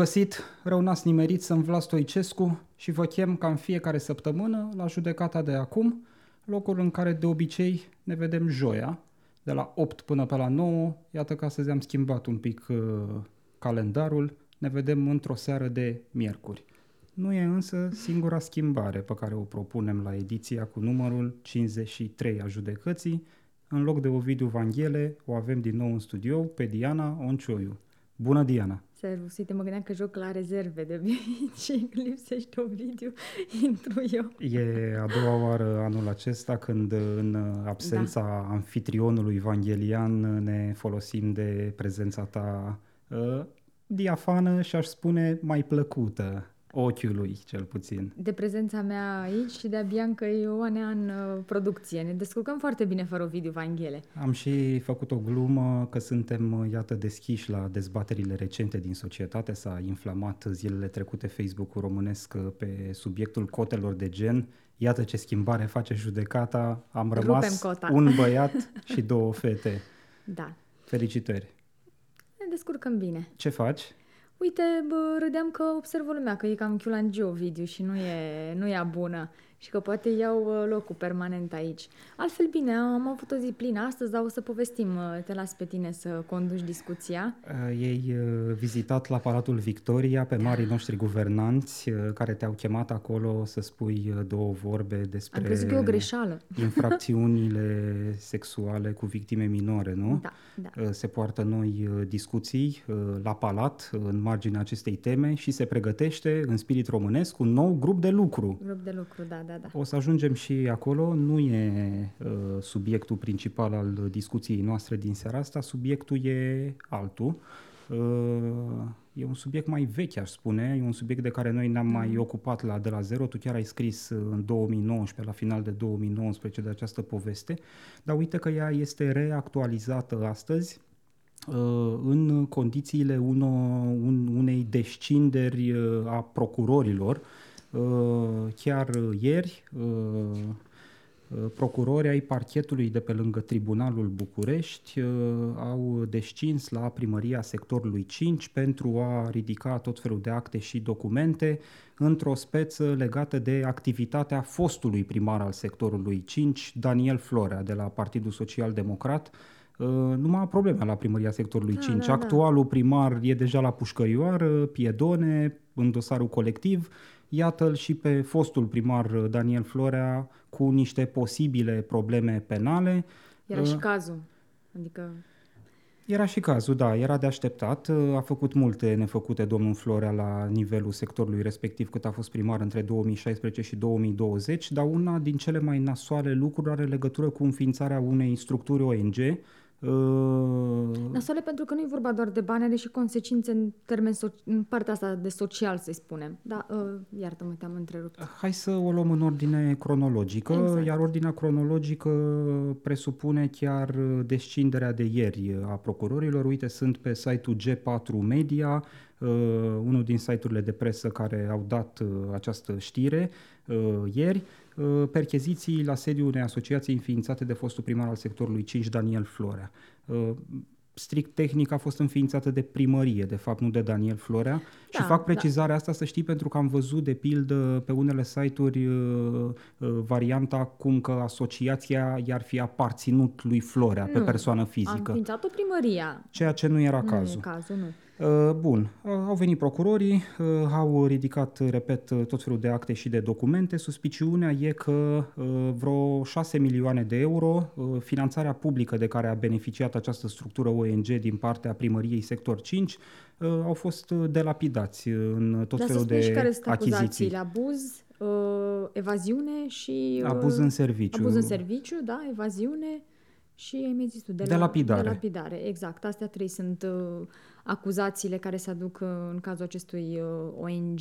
Bun găsit, rău n-ați nimerit, sunt Vlad Stoicescu și vă chem ca în fiecare săptămână la judecata de acum, locul în care de obicei ne vedem joia, de la 8 până pe la 9, iată că astăzi am schimbat un pic uh, calendarul, ne vedem într-o seară de miercuri. Nu e însă singura schimbare pe care o propunem la ediția cu numărul 53 a judecății. În loc de Ovidiu Vanghele, o avem din nou în studio pe Diana Oncioiu. Bună, Diana! Servus, uite, mă gândeam că joc la rezerve de și lipsește Ovidiu, intru eu. E a doua oară anul acesta când în absența da. anfitrionului Vanghelian ne folosim de prezența ta uh, diafană și aș spune mai plăcută ochiului, cel puțin. De prezența mea aici și de-a Bianca Ioanea în uh, producție. Ne descurcăm foarte bine fără Ovidiu Vanghele. Am și făcut o glumă că suntem, uh, iată, deschiși la dezbaterile recente din societate. S-a inflamat zilele trecute Facebook-ul românesc uh, pe subiectul cotelor de gen. Iată ce schimbare face judecata. Am rămas un băiat și două fete. Da. Felicitări! Ne descurcăm bine. Ce faci? Uite, bă, râdeam că observă lumea că e cam Chiulangio video și nu e, nu e a bună și că poate iau uh, locul permanent aici. Altfel, bine, am avut o zi plină astăzi, dar o să povestim. Uh, te las pe tine să conduci discuția. Uh, ei vizitat la Palatul Victoria pe marii noștri guvernanți care te-au chemat acolo să spui două vorbe despre... Am crezut că e o greșeală. Infracțiunile sexuale cu victime minore, nu? Da, da. Se poartă noi discuții la Palat în marginea acestei teme și se pregătește în spirit românesc un nou grup de lucru. Grup de lucru, da, da, da. O să ajungem și acolo. Nu e uh, subiectul principal al discuției noastre din seara asta, subiectul e altul. Uh, e un subiect mai vechi, aș spune, e un subiect de care noi ne-am mai mm. ocupat la de la zero. Tu chiar ai scris în 2019, la final de 2019, de această poveste, dar uite că ea este reactualizată astăzi uh, în condițiile uno, un, unei descinderi uh, a procurorilor Uh, chiar ieri, uh, uh, procurorii ai parchetului de pe lângă Tribunalul București au descins la primăria sectorului 5 pentru a ridica tot felul de acte și documente într-o speță legată de activitatea fostului primar al sectorului 5, Daniel Florea, de la Partidul Social Democrat, nu mai am probleme la primăria sectorului da, 5. Da, da. Actualul primar e deja la pușcărioară, piedone, în dosarul colectiv Iată-l și pe fostul primar uh, Daniel Florea cu niște posibile probleme penale. Era și uh, cazul. Adică era și cazul, da, era de așteptat. Uh, a făcut multe nefăcute domnul Florea la nivelul sectorului respectiv cât a fost primar între 2016 și 2020, dar una din cele mai nasoale lucruri are legătură cu înființarea unei structuri ONG Uh... Nasoale pentru că nu e vorba doar de bani, are și consecințe în termen so- în partea asta de social, să-i spunem. Da, uh, iartă-mă, te-am întrerupt. Hai să o luăm în ordine cronologică, exact. iar ordinea cronologică presupune chiar descinderea de ieri a procurorilor. Uite, sunt pe site-ul G4 Media, uh, unul din site-urile de presă care au dat uh, această știre uh, ieri. Uh, percheziții la sediul unei asociații înființate de fostul primar al sectorului 5, Daniel Florea. Uh, strict tehnic a fost înființată de primărie, de fapt nu de Daniel Florea da, și fac da. precizarea da. asta să știi pentru că am văzut de pildă pe unele site-uri uh, varianta cum că asociația i-ar fi aparținut lui Florea nu, pe persoană fizică. A înființat-o primăria. Ceea ce nu era nu cazul. E cazul, nu. Uh, bun, uh, au venit procurorii, uh, au ridicat, repet, tot felul de acte și de documente. Suspiciunea e că vreo 6 milioane de euro, finanțarea publică de care a beneficiat această structură ONG din partea primăriei sector 5, au fost delapidați în tot Dar felul de și care sunt achiziții. Abuz, evaziune și... Abuz în serviciu. Abuz în serviciu, da, evaziune și ai mai zis tu, de, de lapidare. De lapidare, exact. Astea trei sunt uh, acuzațiile care se aduc uh, în cazul acestui uh, ONG.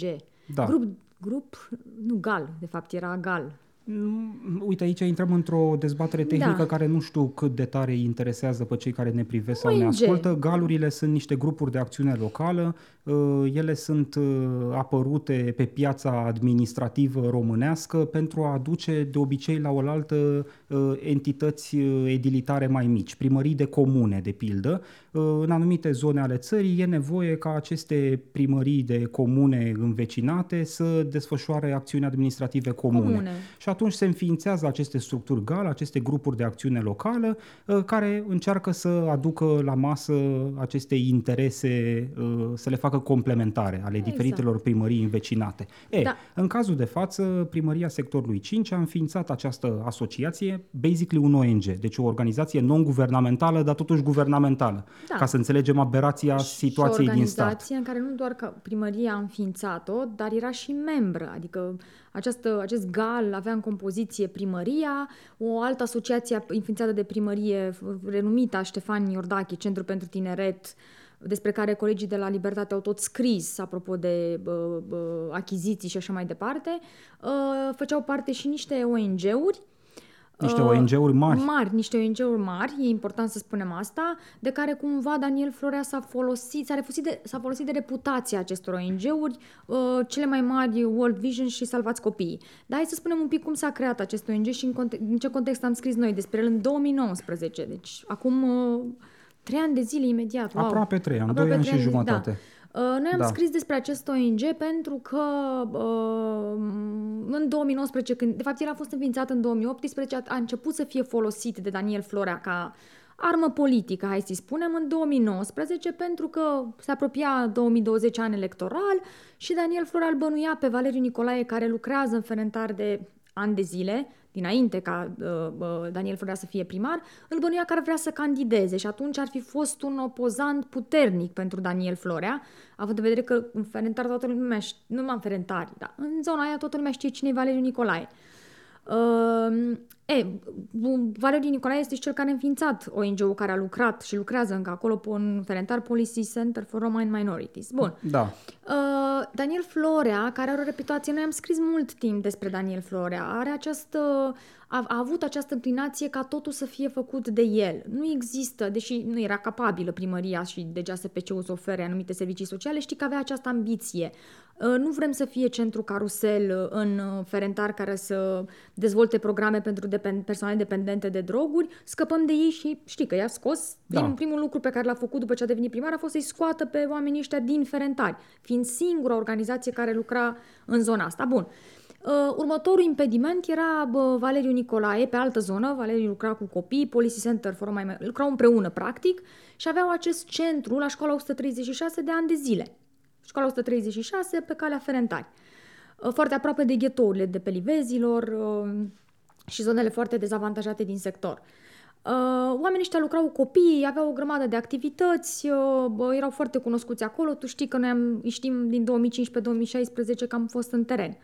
Da. Grup, grup, nu, GAL, de fapt era GAL. Mm, Uite, aici intrăm într-o dezbatere tehnică Da. care nu știu cât de tare îi interesează pe cei care ne privesc sau ne ONG. ascultă. Galurile sunt niște grupuri de acțiune locală, uh, ele sunt uh, apărute pe piața administrativă românească pentru a aduce de obicei la oaltă uh, entități uh, edilitare mai mici, primării de comune, de pildă. Uh, În anumite zone ale țării e nevoie ca aceste primării de comune învecinate să desfășoare acțiuni administrative comune. Comune. Și atunci se înființează aceste structuri GAL, aceste grupuri de acțiune locală, uh, care încearcă să aducă la masă aceste interese, uh, să le facă complementare ale Exact. diferitelor primării învecinate. E, Da. în cazul de față, primăria sectorului 5 a înființat această asociație, basically un ONG, deci o organizație non-guvernamentală, dar totuși guvernamentală, Da. ca să înțelegem aberația situației și o din stat. organizație în care nu doar că primăria a înființat-o, dar era și membră, adică această, acest GAL avea în compoziție primăria, o altă asociație înființată de primărie renumită a Ștefan Iordache, Centru pentru Tineret, despre care colegii de la Libertate au tot scris, apropo de bă, bă, achiziții și așa mai departe, uh, făceau parte și niște ONG-uri Niște Uh, ONG-uri mari. Mari, niște ONG-uri mari, e important să spunem asta, de care cumva Daniel Florea s-a folosit, s-a, folosit de, s-a folosit de reputația acestor ONG-uri, uh, cele mai mari World Vision și Salvați Copiii. Dar hai să spunem un pic cum s-a creat acest ONG și în, conte- în ce context am scris noi despre el în 2019, deci acum uh, trei ani de zile imediat. Wow. Aproape trei ani, Aproape doi ani trei și de- jumătate. Da. Uh, Noi am Da. scris despre acest ONG pentru că uh, în 2019, când, de fapt el a fost înființat în 2018, a, a început să fie folosit de Daniel Florea ca armă politică, hai să-i spunem, în 2019, pentru că se apropia 2020 an electoral și Daniel Florea îl bănuia pe Valeriu Nicolae, care lucrează în Ferentar de ani de zile, dinainte ca uh, uh, Daniel Florea să fie primar, îl bănuia că ar vrea să candideze și atunci ar fi fost un opozant puternic pentru Daniel Florea, având în vedere că în Ferentar toată lumea, ș- nu numai în Ferentari, dar în zona aia toată lumea știe cine e Valeriu Nicolae. Uh, e, Valeriu Nicolae este și cel care a înființat ONG-ul care a lucrat și lucrează încă acolo pe un Ferentar Policy Center for Roma Minorities. Bun. Da. Uh, Daniel Florea, care are o reputație, noi am scris mult timp despre Daniel Florea, are această, a, a avut această înclinație ca totul să fie făcut de el. Nu există, deși nu era capabilă primăria și deja SPC-ul să ofere anumite servicii sociale, știi că avea această ambiție. Uh, Nu vrem să fie centru carusel uh, în uh, Ferentar care să dezvolte programe pentru depend- persoane dependente de droguri, scăpăm de ei și știi că i-a scos. Da. Prim, primul lucru pe care l-a făcut după ce a devenit primar a fost să-i scoată pe oamenii ăștia din Ferentari, fiind singura organizație care lucra în zona asta. Bun. Uh, următorul impediment era bă, Valeriu Nicolae, pe altă zonă, Valeriu lucra cu copii, Policy Center for mai lucrau împreună practic și aveau acest centru la școala 136 de ani de zile. Școala 136 pe calea Ferentari. Uh, Foarte aproape de ghetourile de pe Livezilor uh, și zonele foarte dezavantajate din sector. Uh, oamenii ăștia lucrau cu copii, aveau o grămadă de activități, uh, bă, erau foarte cunoscuți acolo. Tu știi că noi am, îi știm din 2015-2016 că am fost în teren.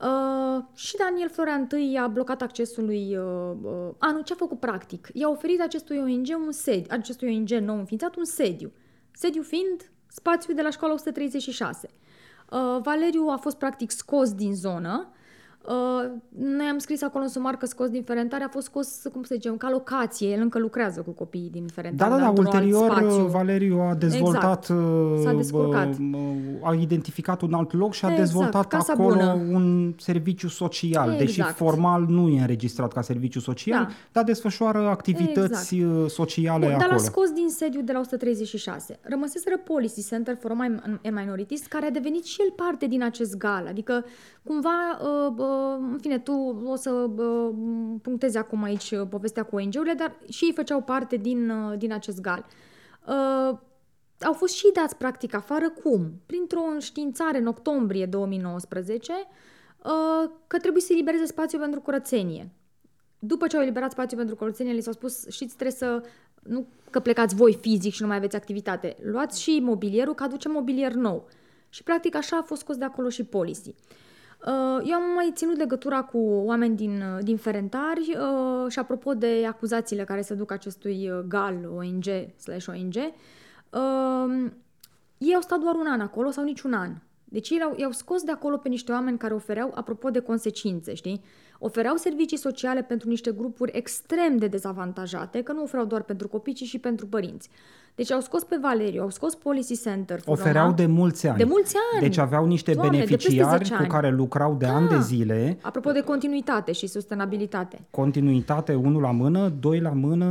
Uh, și Daniel Florea I a blocat accesul lui... Uh, uh, a, nu, ce a făcut practic? I-a oferit acestui ONG un sediu, acestui ONG nou înființat un sediu. Sediu fiind spațiul de la școala 136. Uh, Valeriu a fost practic scos din zonă. Uh, noi am scris acolo în sumar că scos din Ferentare a fost scos, cum să zicem, ca locație. El încă lucrează cu copiii din Da, Ferentare. da, da, într-un alt ulterior spațiu. Valeriu a dezvoltat, Exact. S-a uh, descurcat. uh, a identificat un alt loc și a Exact, dezvoltat Casa acolo Bună. un serviciu social, deși Exact. formal nu e înregistrat ca serviciu social, Da. dar desfășoară activități uh, sociale Bun, dar l-a acolo. scos din sediu de la 136. Rămăseseră Policy Center for Roma and Minorities, care a devenit și el parte din acest gal. Adică, cumva, uh, uh, în fine, tu o să uh, punctezi acum aici uh, povestea cu ONG-urile, dar și ei făceau parte din, uh, din acest gal. Uh, au fost și dați practic afară cum? Printr-o înștiințare în octombrie 2019 uh, că trebuie să elibereze spațiu pentru curățenie. După ce au eliberat spațiu pentru curățenie, li s-a spus, știți, trebuie să, nu că plecați voi fizic și nu mai aveți activitate, luați și mobilierul, că aduce mobilier nou. Și practic așa a fost scos de acolo și policy. Uh, Eu am mai ținut legătura cu oameni din, uh, din Ferentari uh, și apropo de acuzațiile care se duc acestui uh, GAL, ONG, slash ONG, uh, ei au stat doar un an acolo sau nici un an. Deci ei i-au, i-au scos de acolo pe niște oameni care ofereau, apropo de consecințe, știi? Ofereau servicii sociale pentru niște grupuri extrem de dezavantajate, că nu oferau doar pentru copii, ci și pentru părinți. Deci au scos pe Valeriu, au scos Policy Center. Furona, Ofereau de mulți ani. De mulți ani. Deci aveau niște Doamne, de peste beneficiari 10 cu ani. care lucrau de Da. ani de zile. Apropo de continuitate și sustenabilitate. Continuitate, unul la mână, doi la mână,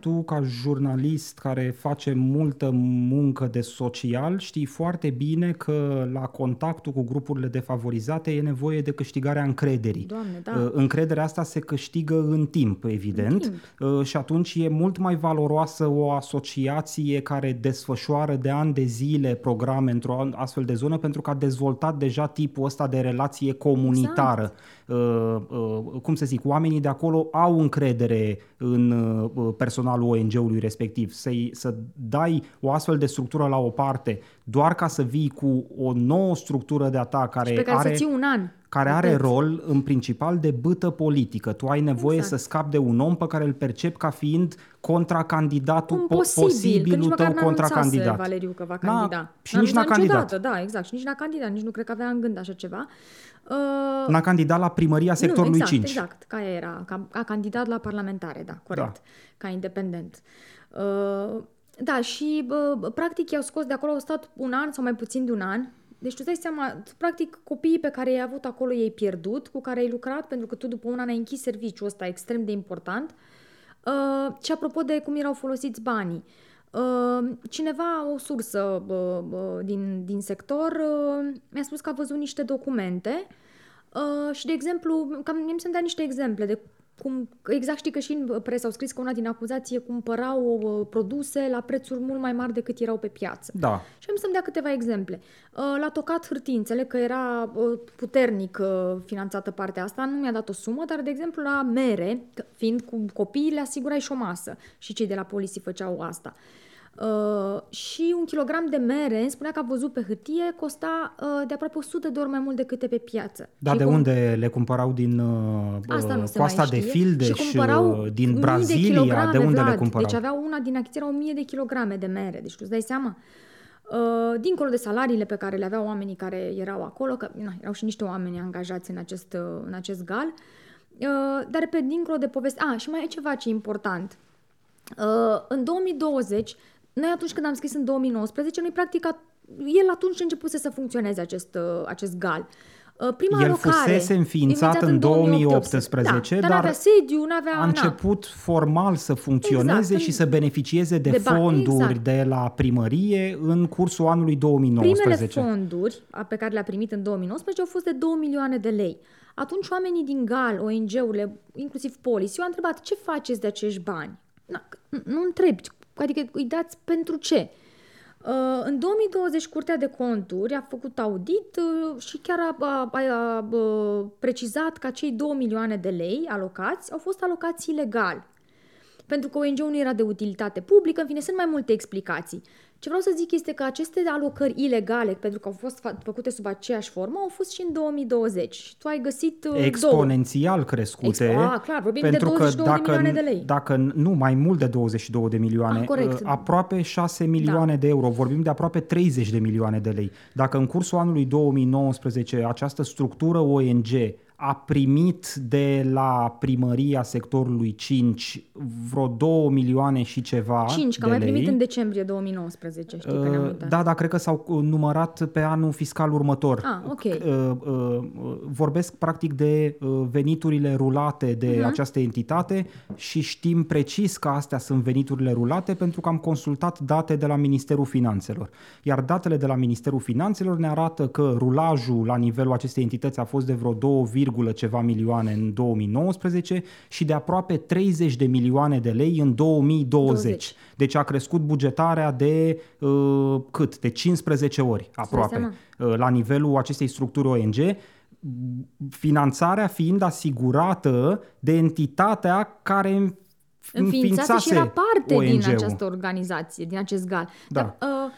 tu ca jurnalist care face multă muncă de social, știi foarte bine că la contactul cu grupurile defavorizate e nevoie de câștigarea încrederii. Doamne, da. Uh, Încrederea asta se câștigă în timp, evident, timp. Uh, și atunci e mult mai valoroasă o asociație care desfășoară de ani de zile programe într-o an- astfel de zonă pentru că a dezvoltat deja tipul ăsta de relație comunitară. Exact. Uh, uh, cum să zic, oamenii de acolo au încredere în uh, personalul ONG-ului respectiv. să să dai o astfel de structură la o parte doar ca să vii cu o nouă structură de atac care, Și pe care are să ții un an. Care are Repet. rol în principal de bâtă politică. Tu ai nevoie Exact. să scapi de un om pe care îl percep ca fiind contracandidatul, Un po- posibil, că nici posibilul măcar tău n-a anunțat contracandidat. Valeriu că va N-a- candida. și nici n-a anunțat candidat. niciodată, Da, exact. Și nici n-a candidat. Nici nu cred că avea în gând așa ceva. Uh, N-a candidat la primăria sectorului nu, exact, 5. Exact, ca aia era. Ca, a candidat la parlamentare, da, corect. Da. Ca independent. Uh, da, și uh, practic i-au scos de acolo, au stat un an sau mai puțin de un an. Deci tu îți dai seama, practic copiii pe care i-ai avut acolo i-ai pierdut, cu care ai lucrat, pentru că tu după un an ai închis serviciul ăsta extrem de important. Uh, și apropo de cum erau folosiți banii, uh, cineva, o sursă uh, uh, din, din sector, uh, mi-a spus că a văzut niște documente uh, și, de exemplu, cam mi să-mi dea niște exemple de cum, exact știi că și în presă au scris că una din acuzație cumpărau uh, produse la prețuri mult mai mari decât erau pe piață. Da. Și am să-mi dea câteva exemple. Uh, L-a tocat hârtiințele, că era uh, puternic uh, finanțată partea asta, nu mi-a dat o sumă, dar, de exemplu, la mere, că fiind cu copiii, le asigurai și o masă. Și cei de la poliție făceau asta. Uh, și un kilogram de mere, îmi spunea că a văzut pe hârtie, costa uh, de aproape 100 de ori mai mult decât e pe piață. Da, Și de cum- unde le cumpărau din uh, Asta nu se coasta mai de știe. Fildeș, și cumpărau uh, din mii Brazilia, de, kilograme, de unde Vlad. le cumpărau? Deci aveau una din achiziții, erau 1000 de kilograme de mere, deci tu îți dai seama. Uh, dincolo de salariile pe care le aveau oamenii care erau acolo, că na, erau și niște oameni angajați în acest, uh, în acest gal, uh, dar pe dincolo de poveste... A, și mai e ceva ce e important. Uh, în 2020, noi atunci când am scris în 2019, noi practic a- el atunci începuse să funcționeze acest, uh, acest gal. Uh, Prima El alocare, fusese înființat în 2018, da, dar, dar avea sediu, nu avea... a na. început formal să funcționeze Exact, și în- să beneficieze de, de bani, fonduri exact. de la primărie în cursul anului 2019. Primele fonduri a- pe care le-a primit în 2019 au fost de 2 milioane de lei. Atunci oamenii din GAL, ONG-urile, inclusiv Policy, eu am întrebat ce faceți de acești bani? Na, c- nu întrebi, adică îi dați pentru ce? Uh, în 2020 Curtea de Conturi a făcut audit uh, și chiar a, a, a, a uh, precizat că acei 2 milioane de lei alocați au fost alocați ilegal pentru că ONG-ul nu era de utilitate publică, în fine, sunt mai multe explicații. Ce vreau să zic este că aceste alocări ilegale, pentru că au fost fa- făcute sub aceeași formă, au fost și în 2020. Și tu ai găsit uh, două. exponențial crescute. Expo- ah, clar, vorbim de pentru 22 că de dacă, milioane de lei. Dacă nu, mai mult de 22 de milioane, Ah, corect. uh, aproape 6 milioane Da. de euro, vorbim de aproape 30 de milioane de lei. Dacă în cursul anului 2019 această structură ONG a primit de la primăria sectorului 5 vreo 2 milioane și ceva 5, de că am mai lei. primit în decembrie 2019, știi că ne-am Uh, uitat. Da, dar cred că s-au uh, numărat pe anul fiscal următor. Ah, ok. Uh, uh, uh, Vorbesc practic de uh, veniturile rulate de Mhm. această entitate și știm precis că astea sunt veniturile rulate pentru că am consultat date de la Ministerul Finanțelor. Iar datele de la Ministerul Finanțelor ne arată că rulajul la nivelul acestei entități a fost de vreo 2, ceva milioane în 2019 și de aproape 30 de milioane de lei în 2020. 20. Deci a crescut bugetarea de uh, cât? De 15 ori aproape uh, la nivelul acestei structuri ONG, finanțarea fiind asigurată de entitatea care înființase înființase și era parte din ONG-ul. această organizație, din acest gal. Da. Dar, uh,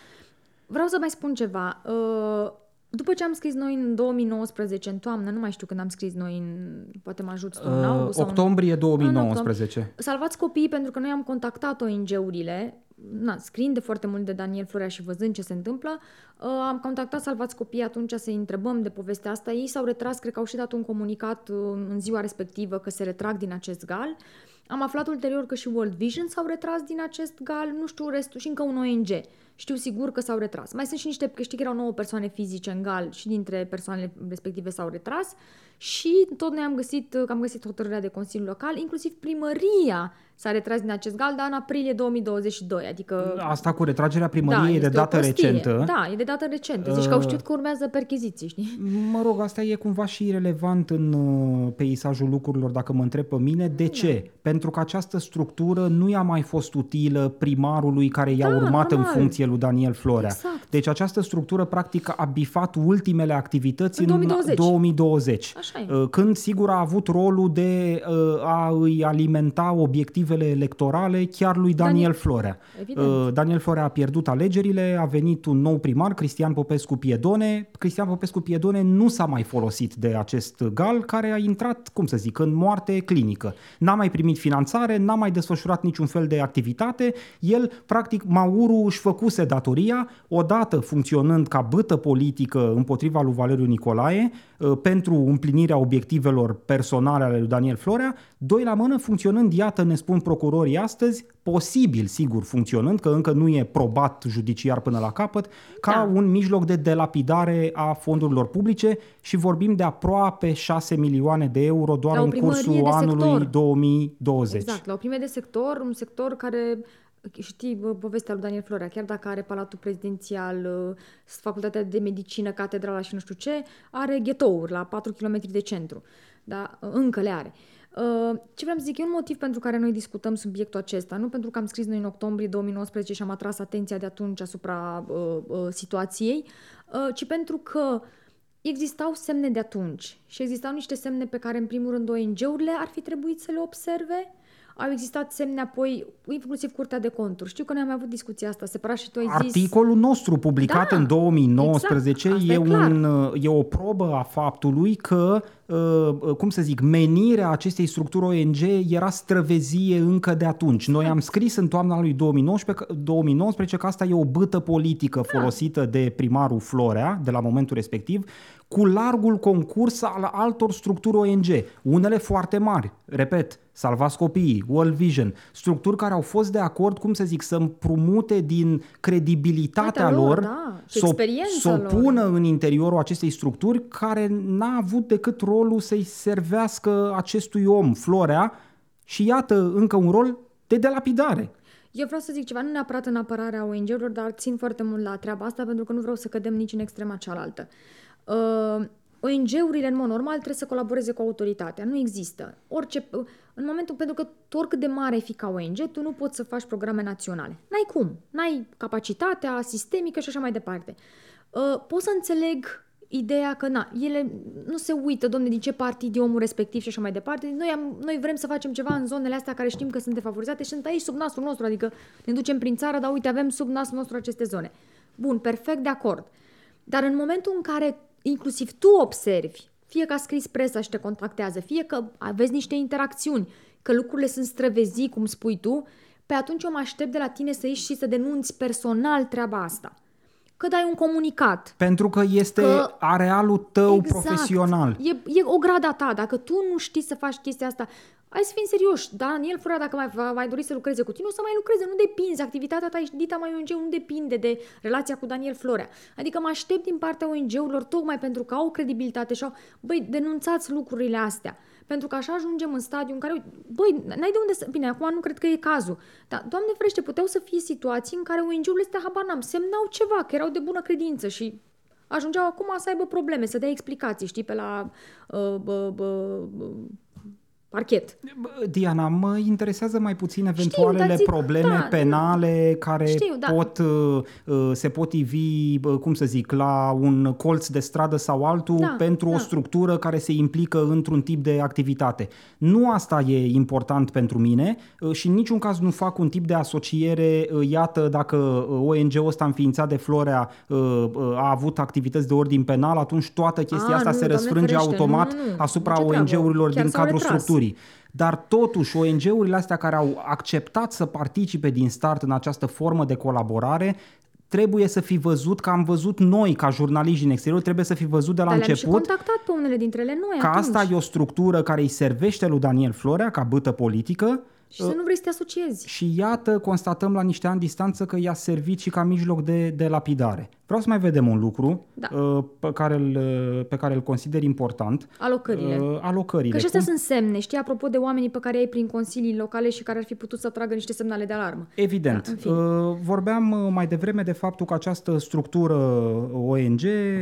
vreau să mai spun ceva. Uh, după ce am scris noi în 2019, în toamnă, nu mai știu când am scris noi, în, poate mă ajut tu, în Uh, august sau în- octombrie în 2019. Salvați copiii pentru că noi am contactat ONG-urile na, scriind de foarte mult de Daniel Florea și văzând ce se întâmplă, uh, am contactat Salvați Copii atunci să-i întrebăm de povestea asta. Ei s-au retras, cred că au și dat un comunicat uh, în ziua respectivă că se retrag din acest gal. Am aflat ulterior că și World Vision s-au retras din acest gal, nu știu restul, și încă un ONG. Știu sigur că s-au retras. Mai sunt și niște, că știi că erau nouă persoane fizice în gal și dintre persoanele respective s-au retras și tot noi am găsit, că am găsit hotărârea de Consiliu Local, inclusiv primăria s-a retras din acest gal, dar în aprilie 2022, adică... Asta cu retragerea primăriei da, e de dată recentă. Da, e de dată recentă. Zici uh, că au știut că urmează percheziții, știi? Mă rog, asta e cumva și relevant în uh, peisajul lucrurilor, dacă mă întreb pe mine. De da. ce? Pentru că această structură nu i-a mai fost utilă primarului care i-a da, urmat normal. în funcție lui Daniel Florea. Exact. Deci această structură practic a bifat ultimele activități în 2020. 2020 Așa e. Uh, când sigur a avut rolul de a îi alimenta obiectivele obiectivele electorale chiar lui Daniel, Daniel Florea. Evident. Uh, Daniel Florea a pierdut alegerile, a venit un nou primar, Cristian Popescu Piedone. Cristian Popescu Piedone nu s-a mai folosit de acest gal care a intrat, cum să zic, în moarte clinică. N-a mai primit finanțare, n-a mai desfășurat niciun fel de activitate. El, practic, Mauru își făcuse datoria, odată funcționând ca bâtă politică împotriva lui Valeriu Nicolae, uh, pentru împlinirea obiectivelor personale ale lui Daniel Florea, doi la mână funcționând, iată, ne spun procurorii astăzi, posibil, sigur, funcționând, că încă nu e probat judiciar până la capăt, ca da. un mijloc de delapidare a fondurilor publice și vorbim de aproape 6 milioane de euro doar în cursul anului sector. 2020. Exact, la o primire de sector, un sector care știi povestea lui Daniel Florea, chiar dacă are Palatul Prezidențial, Facultatea de Medicină, Catedrala și nu știu ce, are ghetouri la 4 km de centru. Da? Încă le are. Uh, Uh, ce vreau să zic, e un motiv pentru care noi discutăm subiectul acesta, nu pentru că am scris noi în octombrie 2019 și am atras atenția de atunci asupra uh, uh, situației, uh, ci pentru că existau semne de atunci și existau niște semne pe care, în primul rând, ONG-urile ar fi trebuit să le observe, au existat semne apoi, inclusiv Curtea de Conturi. Știu că noi am avut discuția asta, separat și tu ai zis... Articolul nostru publicat da, în 2019 exact, e, e, un, e o probă a faptului că Uh, cum să zic, menirea acestei structuri ONG era străvezie încă de atunci. Noi am scris în toamna lui 2019, 2019 că asta e o bâtă politică da. folosită de primarul Florea, de la momentul respectiv, cu largul concurs al altor structuri ONG, unele foarte mari, repet, Salvați Copiii, World Vision, structuri care au fost de acord, cum să zic, să împrumute din credibilitatea lor, lor da, să o pună în interiorul acestei structuri care n-a avut decât rolul să-i servească acestui om, Florea, și iată încă un rol de delapidare. Eu vreau să zic ceva, nu neapărat în apărarea ONG-urilor, dar țin foarte mult la treaba asta pentru că nu vreau să cădem nici în extrema cealaltă. Uh, ONG-urile, în mod normal, trebuie să colaboreze cu autoritatea. Nu există. Orice, în momentul, pentru că tu oricât de mare ai fi ca ONG, tu nu poți să faci programe naționale. N-ai cum. N-ai capacitatea sistemică și așa mai departe. Uh, pot să înțeleg ideea că, na, ele nu se uită, domne, din ce partid e omul respectiv și așa mai departe. Noi, am, noi vrem să facem ceva în zonele astea care știm că sunt defavorizate și sunt aici sub nasul nostru, adică ne ducem prin țară, dar uite, avem sub nasul nostru aceste zone. Bun, perfect, de acord. Dar în momentul în care inclusiv tu observi, fie că a scris presa și te contactează, fie că aveți niște interacțiuni, că lucrurile sunt străvezi, cum spui tu, pe atunci eu mă aștept de la tine să ieși și să denunți personal treaba asta. Că dai un comunicat. Pentru că este că... arealul tău exact. profesional. E, e o grada ta. Dacă tu nu știi să faci chestia asta, Hai să fim serioși. Daniel Fura, dacă mai va mai dori să lucreze cu tine, o să mai lucreze. Nu depinde. Activitatea ta, dita mai ONG, nu depinde de relația cu Daniel Florea. Adică mă aștept din partea ONG-urilor tocmai pentru că au credibilitate și au, băi, denunțați lucrurile astea. Pentru că așa ajungem în stadiu în care, băi, n-ai de unde să... Bine, acum nu cred că e cazul. Dar, Doamne frește, puteau să fie situații în care ONG-urile astea, habar n-am, semnau ceva, că erau de bună credință și ajungeau acum să aibă probleme, să dea explicații, știi, pe la uh, uh, uh, parchet. Diana, mă interesează mai puțin eventualele Știu, probleme da, penale care Știu, da. pot, uh, uh, se pot ivi, uh, cum să zic, la un colț de stradă sau altul da, pentru da. o structură care se implică într-un tip de activitate. Nu asta e important pentru mine și în niciun caz nu fac un tip de asociere, iată, dacă ONG-ul ăsta înființat de Florea a avut activități de ordin penal, atunci toată chestia a, asta nu, se răsfrânge automat nu, nu, asupra ONG-urilor din cadrul structurii abuzurii. Dar totuși ONG-urile astea care au acceptat să participe din start în această formă de colaborare trebuie să fi văzut, că am văzut noi ca jurnaliști din exterior, trebuie să fi văzut de la Dar început le-am și contactat pe unele dintre ele noi că atunci. asta e o structură care îi servește lui Daniel Florea ca bâtă politică Și să nu vrei să te asociezi. și iată, constatăm la niște ani distanță că i-a servit și ca mijloc de, de lapidare. Vreau să mai vedem un lucru Da. uh, pe, care îl, uh, pe care îl consider important. Alocările. Uh, alocările. Că și astea Cum- sunt semne, știi, apropo de oamenii pe care ai prin consilii locale și care ar fi putut să tragă niște semnale de alarmă. Evident. Da, în fine. Uh, Vorbeam uh, mai devreme de faptul că această structură ONG,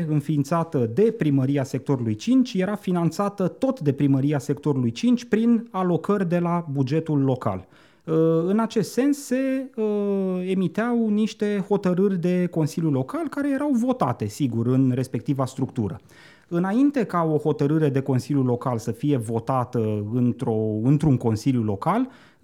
înființată de primăria sectorului 5, era finanțată tot de primăria sectorului 5 prin alocări de la bugetul local. Uh, În acest sens se uh, emiteau niște hotărâri de Consiliul Local care erau votate, sigur, în respectiva structură. Înainte ca o hotărâre de Consiliu Local să fie votată într-o, într-un Consiliu Local, uh, uh,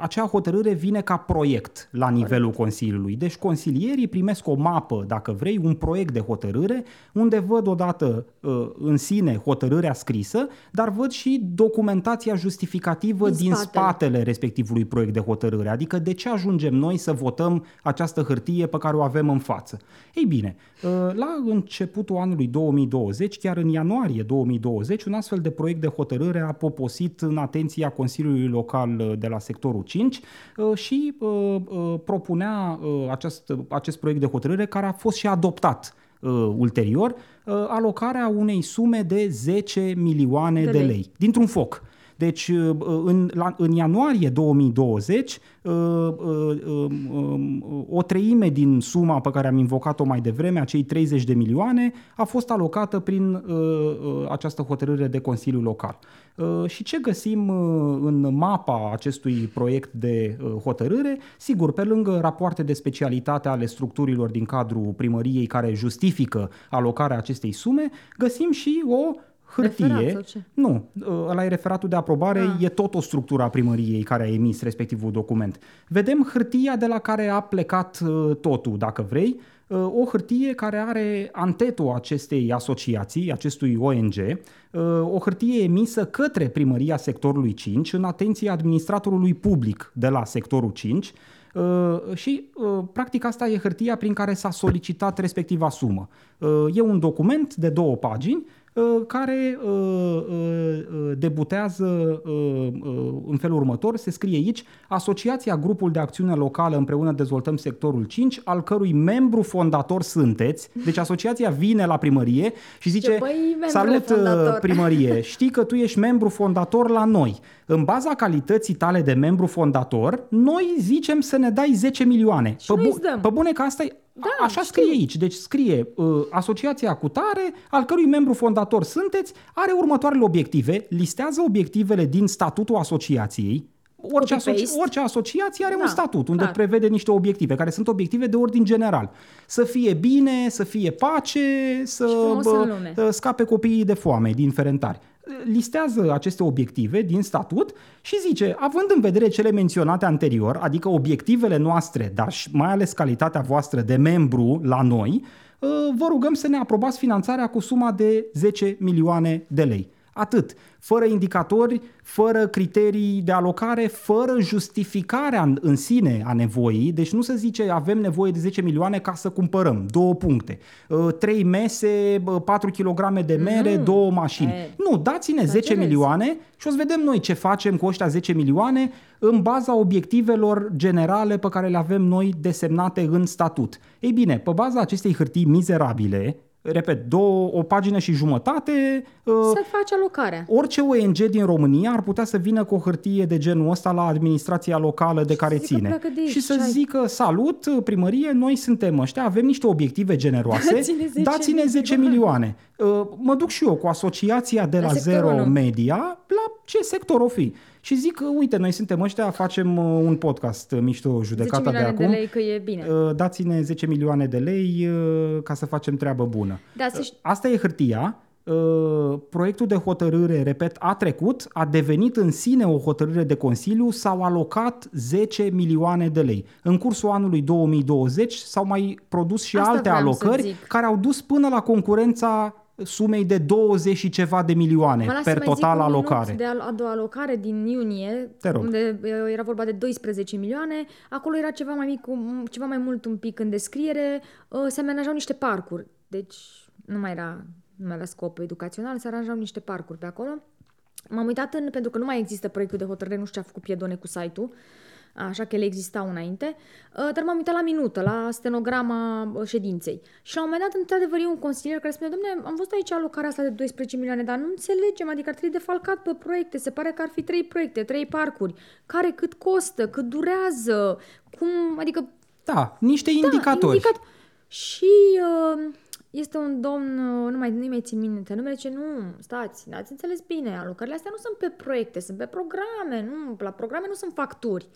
acea hotărâre vine ca proiect la nivelul Consiliului. Deci consilierii primesc o mapă, dacă vrei, un proiect de hotărâre, unde văd odată uh, în sine hotărârea scrisă, dar văd și documentația justificativă Din din, spatele. spatele respectivului proiect de hotărâre. Adică de ce ajungem noi să votăm această hârtie pe care o avem în față? Ei bine, uh, la începutul anului 2020, chiar în ianuarie 2020, un astfel de proiect de hotărâre a poposit în atenția Consiliului Local uh, de la sectorul 5 uh, și uh, uh, propunea uh, acest, acest proiect de hotărâre care a fost și adoptat uh, ulterior, uh, alocarea unei sume de 10 milioane de, De lei. lei. lei dintr-un foc. Deci, uh, în, la, în ianuarie 2020, uh, uh, um, um, o treime din suma pe care am invocat-o mai devreme, acei 30 de milioane, a fost alocată prin uh, uh, această hotărâre de Consiliu Local. Uh, Și ce găsim uh, în mapa acestui proiect de uh, hotărâre? Sigur, pe lângă rapoarte de specialitate ale structurilor din cadrul primăriei care justifică alocarea acestei sume, găsim și o hârtie. Referat sau ce? Nu, ăla e referatul de aprobare, Ah. e tot o structură a primăriei care a emis respectivul document. Vedem hârtia de la care a plecat uh, totul, dacă vrei, uh, o hârtie care are antetul acestei asociații, acestui ONG, uh, o hârtie emisă către primăria sectorului 5 în atenția administratorului public de la sectorul 5 Uh, și uh, practic asta e hârtia prin care s-a solicitat respectiva sumă. Uh, e un document de două pagini uh, care uh, uh, uh, debutează uh, uh, în felul următor, se scrie aici Asociația Grupul de Acțiune Locală împreună dezvoltăm sectorul 5, al cărui membru fondator sunteți. Deci asociația vine la primărie și zice, "Băi, membrule salut uh, fondator." primărie, știi că tu ești membru fondator la noi. În baza calității tale de membru fondator, noi zicem să ne dai 10 milioane. Și noi îți dăm. pe bune că asta e Da, a, așa știu. scrie aici. Deci scrie uh, asociația cu tare, al cărui membru fondator sunteți, are următoarele obiective, listează obiectivele din statutul asociației. Orice, asoci- Copy-paste. orice asociație are Da, un statut unde clar. prevede niște obiective, care sunt obiective de ordin general. Să fie bine, să fie pace, să Și frumos bă, în lume. uh, scape copiii de foame din ferentari. Listează aceste obiective din statut și zice, având în vedere cele menționate anterior, adică obiectivele noastre, dar și mai ales calitatea voastră de membru la noi, uh, vă rugăm să ne aprobați finanțarea cu suma de 10 milioane de lei. Atât. Fără indicatori, fără criterii de alocare, fără justificarea în, în sine a nevoii. Deci nu se zice avem nevoie de 10 milioane ca să cumpărăm. Două puncte. Uh, Trei mese, bă, 4 kg de mere, Nu. două mașini. E, Nu, dați-ne 10 înțeles. milioane și o să vedem noi ce facem cu ăștia 10 milioane în baza obiectivelor generale pe care le avem noi desemnate în statut. Ei bine, pe baza acestei hârtii mizerabile, repet, două, o pagină și jumătate, uh, Să faci alocarea. orice ONG din România ar putea să vină cu o hârtie de genul ăsta la administrația locală de Și care să zică, ține. "Pleacă de aici, și să ce ai?" zică, salut, primărie, noi suntem ăștia, avem niște obiective generoase, Dați-ne 10 dați-ne 10 milioane. Uh, Mă duc și eu cu asociația de la, La sectorul Zero unu. Media, la ce sector o fi? Și zic, că, uite, noi suntem ăștia, facem uh, un podcast uh, mișto 10 judecata de milioane de, acum. lei că e bine. Uh, Dați-ne 10 milioane de lei uh, ca să facem treabă bună. Da, să știi, Asta e hârtia. Uh, Proiectul de hotărâre, repet, a trecut, a devenit în sine o hotărâre de Consiliu, s-au alocat 10 milioane de lei. În cursul anului 2020 s-au mai produs și Asta alte vreau să alocări zic. care au dus până la concurența sumei de 20 și ceva de milioane Mă las să per mai zic total un minut alocare. De a, a doua alocare din iunie, Te rog. unde uh, era vorba de 12 milioane, acolo era ceva mai mic, um, ceva mai mult un pic în descriere, uh, se amenajau niște parcuri. Deci nu mai era, nu mai avea scop educațional, se aranjau niște parcuri pe acolo. M-am uitat în, pentru că nu mai există proiectul de hotărâre, nu știu ce a făcut Piedone cu site-ul, așa că ele existau înainte, uh, dar m-am uitat la minută, la stenograma uh, ședinței. Și la un moment dat, într-adevăr, e un consilier care spune, domne, am văzut aici alocarea asta de 12 milioane, dar nu înțelegem, adică ar trebui defalcat pe proiecte, se pare că ar fi trei proiecte, trei parcuri, care cât costă, cât durează, cum, adică Da, niște indicatori. indicat. Și uh, este un domn, uh, nu mai, nu mai țin minte numele, ce nu, stați, n-ați înțeles bine, alocările astea nu sunt pe proiecte, sunt pe programe, nu, la programe nu sunt facturi.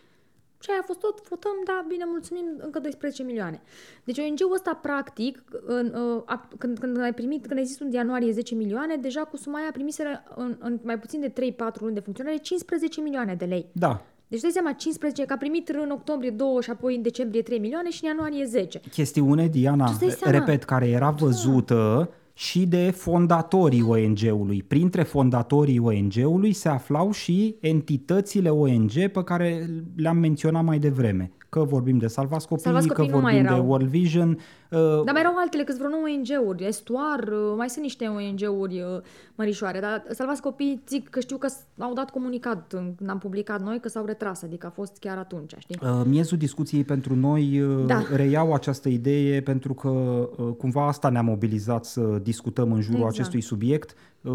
Și aia a fost tot, votăm, da, bine, mulțumim, încă 12 milioane. Deci ONG-ul ăsta, practic, în, uh, a, când, când ai primit, când ai zis în ianuarie 10 milioane, deja cu suma aia primiseră în, în mai puțin de 3-4 luni de funcționare 15 milioane de lei. Da, Deci dai seama, 15, că a primit în octombrie 2 și apoi în decembrie 3 milioane și în ianuarie 10. chestiune, Diana, Tu-ți dai seama? repet, care era văzută și de fondatorii ONG-ului. Printre fondatorii ONG-ului se aflau și entitățile ONG pe care le-am menționat mai devreme. Că vorbim de Salvați Copiii, Salvați că Copiii nu mai vorbim de erau. World Vision. Uh, Dar mai erau altele, câți vreo 9 ONG-uri, Estuar, uh, mai sunt niște ONG-uri uh, mărișoare, dar Salvați Copii, zic că știu că s- au dat comunicat în- când am publicat noi că s-au retras, adică a fost chiar atunci, știi? Uh, Miezul discuției pentru noi uh, Da. reiau această idee pentru că uh, cumva asta ne-a mobilizat să discutăm în jurul Exact. acestui subiect. Uh,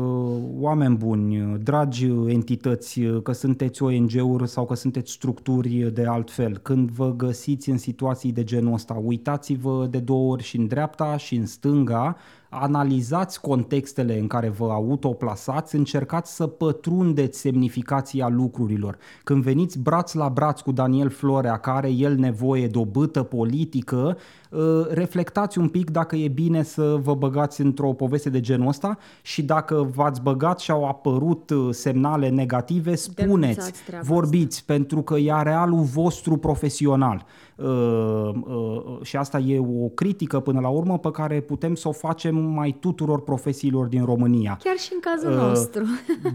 Oameni buni, uh, dragi entități, uh, că sunteți ONG-uri sau că sunteți structuri de altfel, când vă găsiți în situații de genul ăsta, uitați-vă de două ori și în dreapta și în stânga, analizați contextele în care vă autoplasați, încercați să pătrundeți semnificația lucrurilor. Când veniți braț la braț cu Daniel Florea, care are el nevoie de o bâtă politică, uh, reflectați un pic dacă e bine să vă băgați într-o poveste de genul ăsta și dacă v-ați băgat și au apărut uh, semnale negative, spuneți, Denunțați treaba vorbiți, pentru că e arealul vostru profesional. Uh, uh, și asta e o critică până la urmă pe care putem să o facem mai tuturor profesiilor din România. Chiar și în cazul Uh, nostru.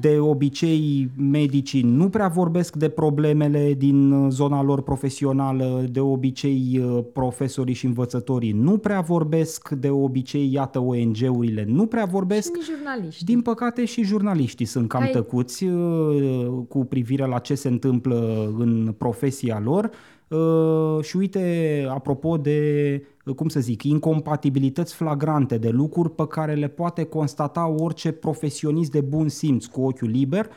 De obicei, medicii nu prea vorbesc de problemele din uh, zona lor profesională, de obicei uh, profesorii și învățătorii nu prea vorbesc, de obicei, iată, ONG-urile nu prea Și vorbesc. nici jurnaliști. Din păcate și jurnaliștii sunt cam Hai. tăcuți uh, cu privire la ce se întâmplă în profesia lor. Uh, Și uite, apropo de, uh, cum să zic, incompatibilități flagrante de lucruri pe care le poate constata orice profesionist de bun simț cu ochiul liber, uh,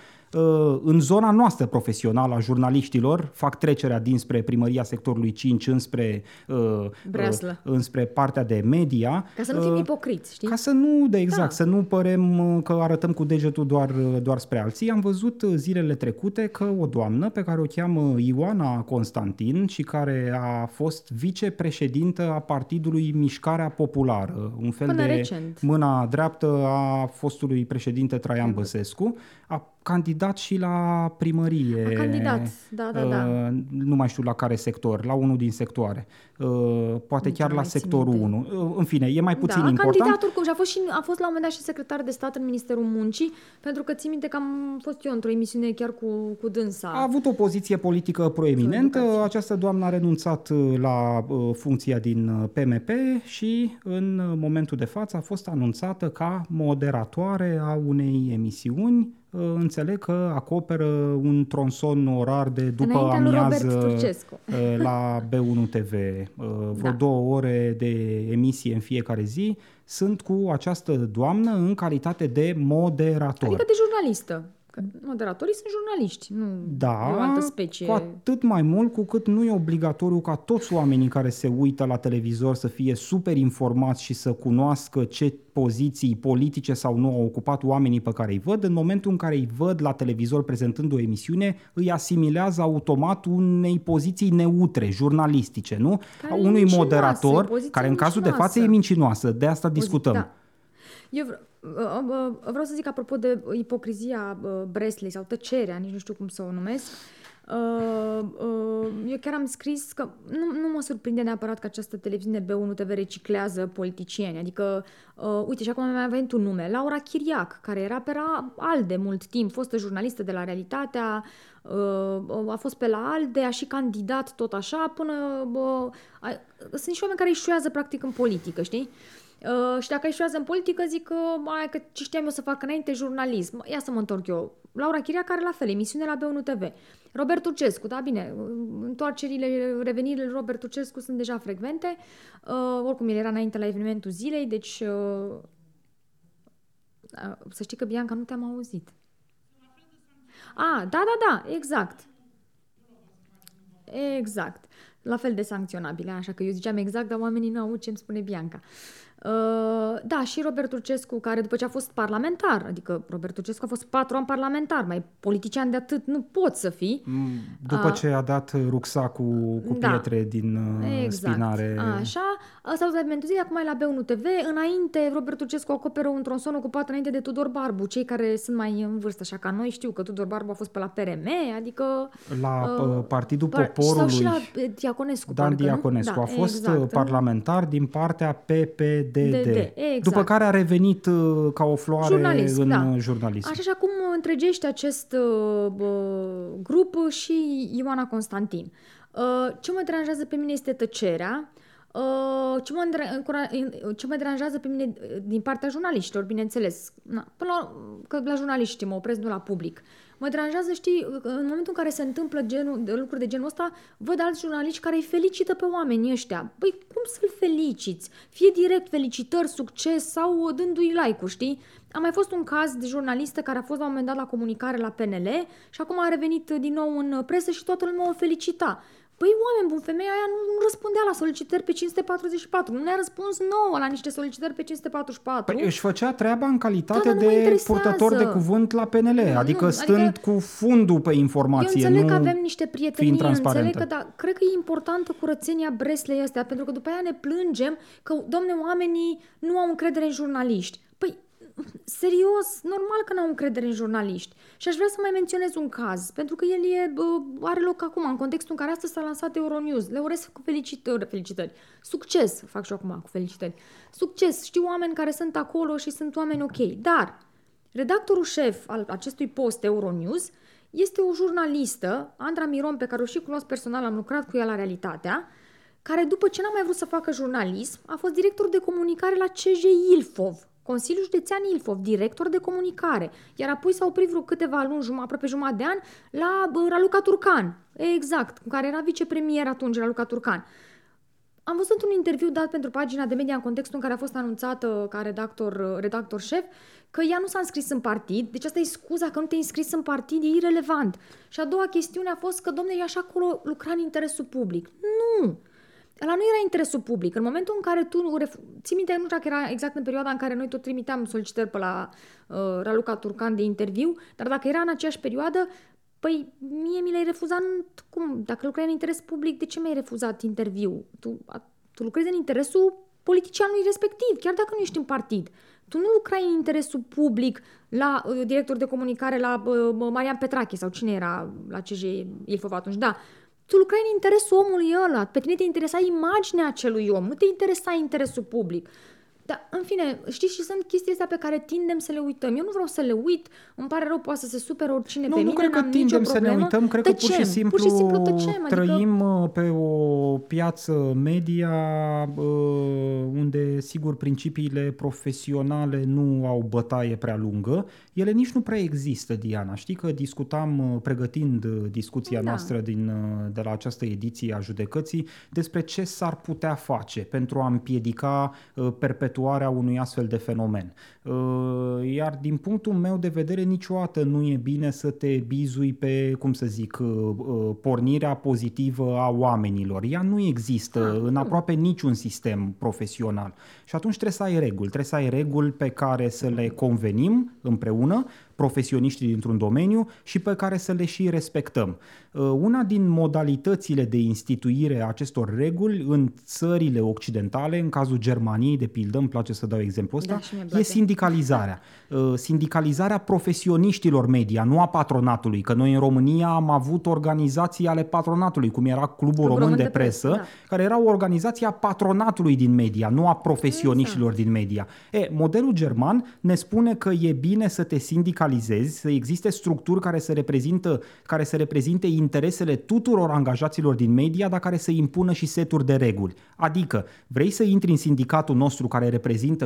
în zona noastră profesională a jurnaliștilor, fac trecerea dinspre primăria sectorului 5 înspre, uh, Breaslă. uh, înspre partea de media. Ca să nu fim uh, ipocriți, știi? ca să nu, de exact, Da. să nu părem uh, că arătăm cu degetul doar, uh, doar spre alții. Am văzut uh, zilele trecute că o doamnă pe care o cheamă Ioana Constantin și care a fost vicepreședintă a Partidului Mișcarea Populară, un fel Până de recent. mâna dreaptă a fostului președinte Traian Băsescu, a candidat și la primărie. A candidat, da, da, da. Uh, Nu mai știu la care sector, la unul din sectoare. Uh, Poate Nici chiar nu la mai țin sectorul minte. 1. Uh, În fine, e mai puțin da, a important. candidat oricum și a fost, și, a fost la un moment dat și secretar de stat în Ministerul Muncii, pentru că țin minte că am fost eu într-o emisiune chiar cu, cu dânsa. A avut o poziție politică proeminentă. Educație. Această doamnă a renunțat uh, la uh, funcția din uh, PMP și în uh, momentul de față a fost anunțată ca moderatoare a unei emisiuni. Uh, Înțeleg că acoperă un tronson orar de după Înaintea lui amiază Robert Turcescu. uh, la B1 TV. Uh, Vreo Da. două ore de emisie în fiecare zi sunt cu această doamnă în calitate de moderator. Adică de jurnalistă. Că moderatorii sunt jurnaliști, nu Da, e o altă specie. cu atât mai mult cu cât nu e obligatoriu ca toți oamenii care se uită la televizor să fie super informați și să cunoască ce poziții politice sau nu au ocupat oamenii pe care îi văd. În momentul în care îi văd la televizor prezentând o emisiune, îi asimilează automat unei poziții neutre, jurnalistice, nu? Care A e unui mincinoasă, e moderator, o poziție care în cazul de mincinoasă. față e mincinoasă. De asta discutăm. Da. Eu vreau, vreau să zic apropo de ipocrizia uh, Bresley sau tăcerea, nici nu știu cum să o numesc. Uh, uh, eu chiar am scris că nu, nu mă surprinde neapărat că această televiziune B1 TV reciclează politicieni. Adică, uh, uite, și acum mi a venit un nume, Laura Chiriac, care era pe la ALDE mult timp, fostă jurnalistă de la Realitatea, uh, a fost pe la ALDE, a și candidat tot așa, până... Uh, a, sunt și oameni care își practic în politică, știi? Uh, și dacă eșuează în politică, zic că, mai că ce știam eu să fac înainte, jurnalism. Ia să mă întorc eu. Laura Chiria, care la fel, emisiune la B1 TV. Robert Turcescu, da, bine, întoarcerile, revenirile Robert Turcescu sunt deja frecvente. Uh, oricum, el era înainte la evenimentul zilei, deci uh, uh, să știi că, Bianca, nu te-am auzit. A, ah, da, da, da, exact. Exact. La fel de sancționabile, așa că eu ziceam exact, dar oamenii nu au ce îmi spune Bianca. Uh, Uh, da, și Robert Turcescu, care după ce a fost parlamentar, adică Robert Turcescu a fost patru ani parlamentar, mai politician de atât nu pot să fii. Mm, după uh, ce a dat rucsacul cu da, pietre din uh, exact, spinare. Așa, s-a dus la Mentuzie, acum e la B1 TV. Înainte, Robert Turcescu acoperă un tronson ocupat înainte de Tudor Barbu. Cei care sunt mai în vârstă, așa ca noi, știu că Tudor Barbu a fost pe la PRM, adică... La uh, Partidul Poporului. Sau și la Diaconescu. Dan parcă, Diaconescu. Da, a fost exact, parlamentar din partea PPD DD. Exact. După care a revenit uh, ca o floare Jurnalist, în da. jurnalism. Așa și acum întregește acest uh, grup și Ioana Constantin. Uh, ce mă deranjează pe mine este tăcerea. Uh, ce, mă, ce mă deranjează pe mine uh, din partea jurnaliștilor, bineînțeles, na, până la, că la jurnaliști mă opresc, nu la public. Uh, Mă deranjează, știi, în momentul în care se întâmplă genul, de lucruri de genul ăsta, văd alți jurnaliști care îi felicită pe oamenii ăștia. Păi, cum să-l feliciți? Fie direct felicitări, succes sau dându-i like-uri, știi? A mai fost un caz de jurnalistă care a fost la un moment dat la comunicare la PNL și acum a revenit din nou în presă și toată lumea o felicita. Păi oameni buni, femeia aia nu, nu răspundea la solicitări pe 544, nu ne-a răspuns nouă la niște solicitări pe 544. Păi își făcea treaba în calitate da, de purtător de cuvânt la PNL, nu, adică nu, stând adică cu fundul pe informație. Eu înțeleg nu că avem niște prietenii, înțeleg că da, cred că e importantă curățenia Breslei astea, pentru că după aia ne plângem că, domne, oamenii nu au încredere în jurnaliști. Păi serios, normal că n-au încredere în jurnaliști. Și aș vrea să mai menționez un caz, pentru că el e, are loc acum, în contextul în care astăzi s-a lansat Euronews. Le urez cu felicitări, felicitări. Succes, fac și eu acum cu felicitări. Succes, știu oameni care sunt acolo și sunt oameni ok. Dar redactorul șef al acestui post Euronews este o jurnalistă, Andra Miron, pe care o și cunosc personal, am lucrat cu ea la Realitatea, care după ce n-a mai vrut să facă jurnalism, a fost director de comunicare la CJ Ilfov, Consiliul Județean Ilfov, director de comunicare, iar apoi s-a oprit vreo câteva luni, jum- aproape jumătate de an, la bă, Raluca Turcan, exact, care era vicepremier atunci, Raluca Turcan. Am văzut un interviu dat pentru pagina de media în contextul în care a fost anunțată ca redactor, redactor șef că ea nu s-a înscris în partid, deci asta e scuza că nu te-ai înscris în partid, e irelevant. Și a doua chestiune a fost că, domne, e așa acolo lucra în interesul public. Nu! Ăla nu era interesul public. În momentul în care tu... Ții minte, nu știu că era exact în perioada în care noi tot trimiteam solicitări pe la uh, Raluca Turcan de interviu, dar dacă era în aceeași perioadă, păi mie mi l-ai refuzat... Cum? Dacă lucrai în interes public, de ce mi-ai refuzat interviu? Tu, a, tu lucrezi în interesul politicianului respectiv, chiar dacă nu ești în partid. Tu nu lucrai în interesul public la uh, director de comunicare la uh, Marian Petrache sau cine era la CJ Ilfov atunci. Da, tu lucrai în interesul omului ăla, pe tine te interesa imaginea acelui om, nu te interesa interesul public. Dar, în fine, știi, și sunt chestii astea pe care tindem să le uităm. Eu nu vreau să le uit, îmi pare rău, poate să se supere oricine nu, pe nu mine, cred că tindem să ne uităm, cred tăcem, că pur și simplu, pur și simplu tăcem, trăim adică... pe o piață media uh, unde, sigur, principiile profesionale nu au bătaie prea lungă. Ele nici nu prea există, Diana. Știi că discutam, uh, pregătind discuția da. noastră din, de la această ediție a judecății, despre ce s-ar putea face pentru a împiedica perpetuarea perpetuarea unui astfel de fenomen. Uh, iar din punctul meu de vedere niciodată nu e bine să te bizui pe, cum să zic, uh, uh, pornirea pozitivă a oamenilor. Ea nu există ah, în aproape niciun sistem profesional. Și atunci trebuie să ai reguli, trebuie să ai reguli pe care să le convenim împreună, profesioniștii dintr-un domeniu și pe care să le și respectăm. Uh, una din modalitățile de instituire a acestor reguli în țările occidentale, în cazul Germaniei, de pildă, îmi place să dau exemplu ăsta, da, e, sindic- sindicalizarea. Uh, sindicalizarea profesioniștilor media, nu a patronatului, că noi în România am avut organizații ale patronatului, cum era Clubul, Clubul Român, Român de, de Presă, presă da. care era o organizație a patronatului din media, nu a profesioniștilor exact. din media. E, modelul german ne spune că e bine să te sindicalizezi, să existe structuri care să, reprezintă, care să reprezinte interesele tuturor angajaților din media, dar care să impună și seturi de reguli. Adică, vrei să intri în sindicatul nostru care reprezintă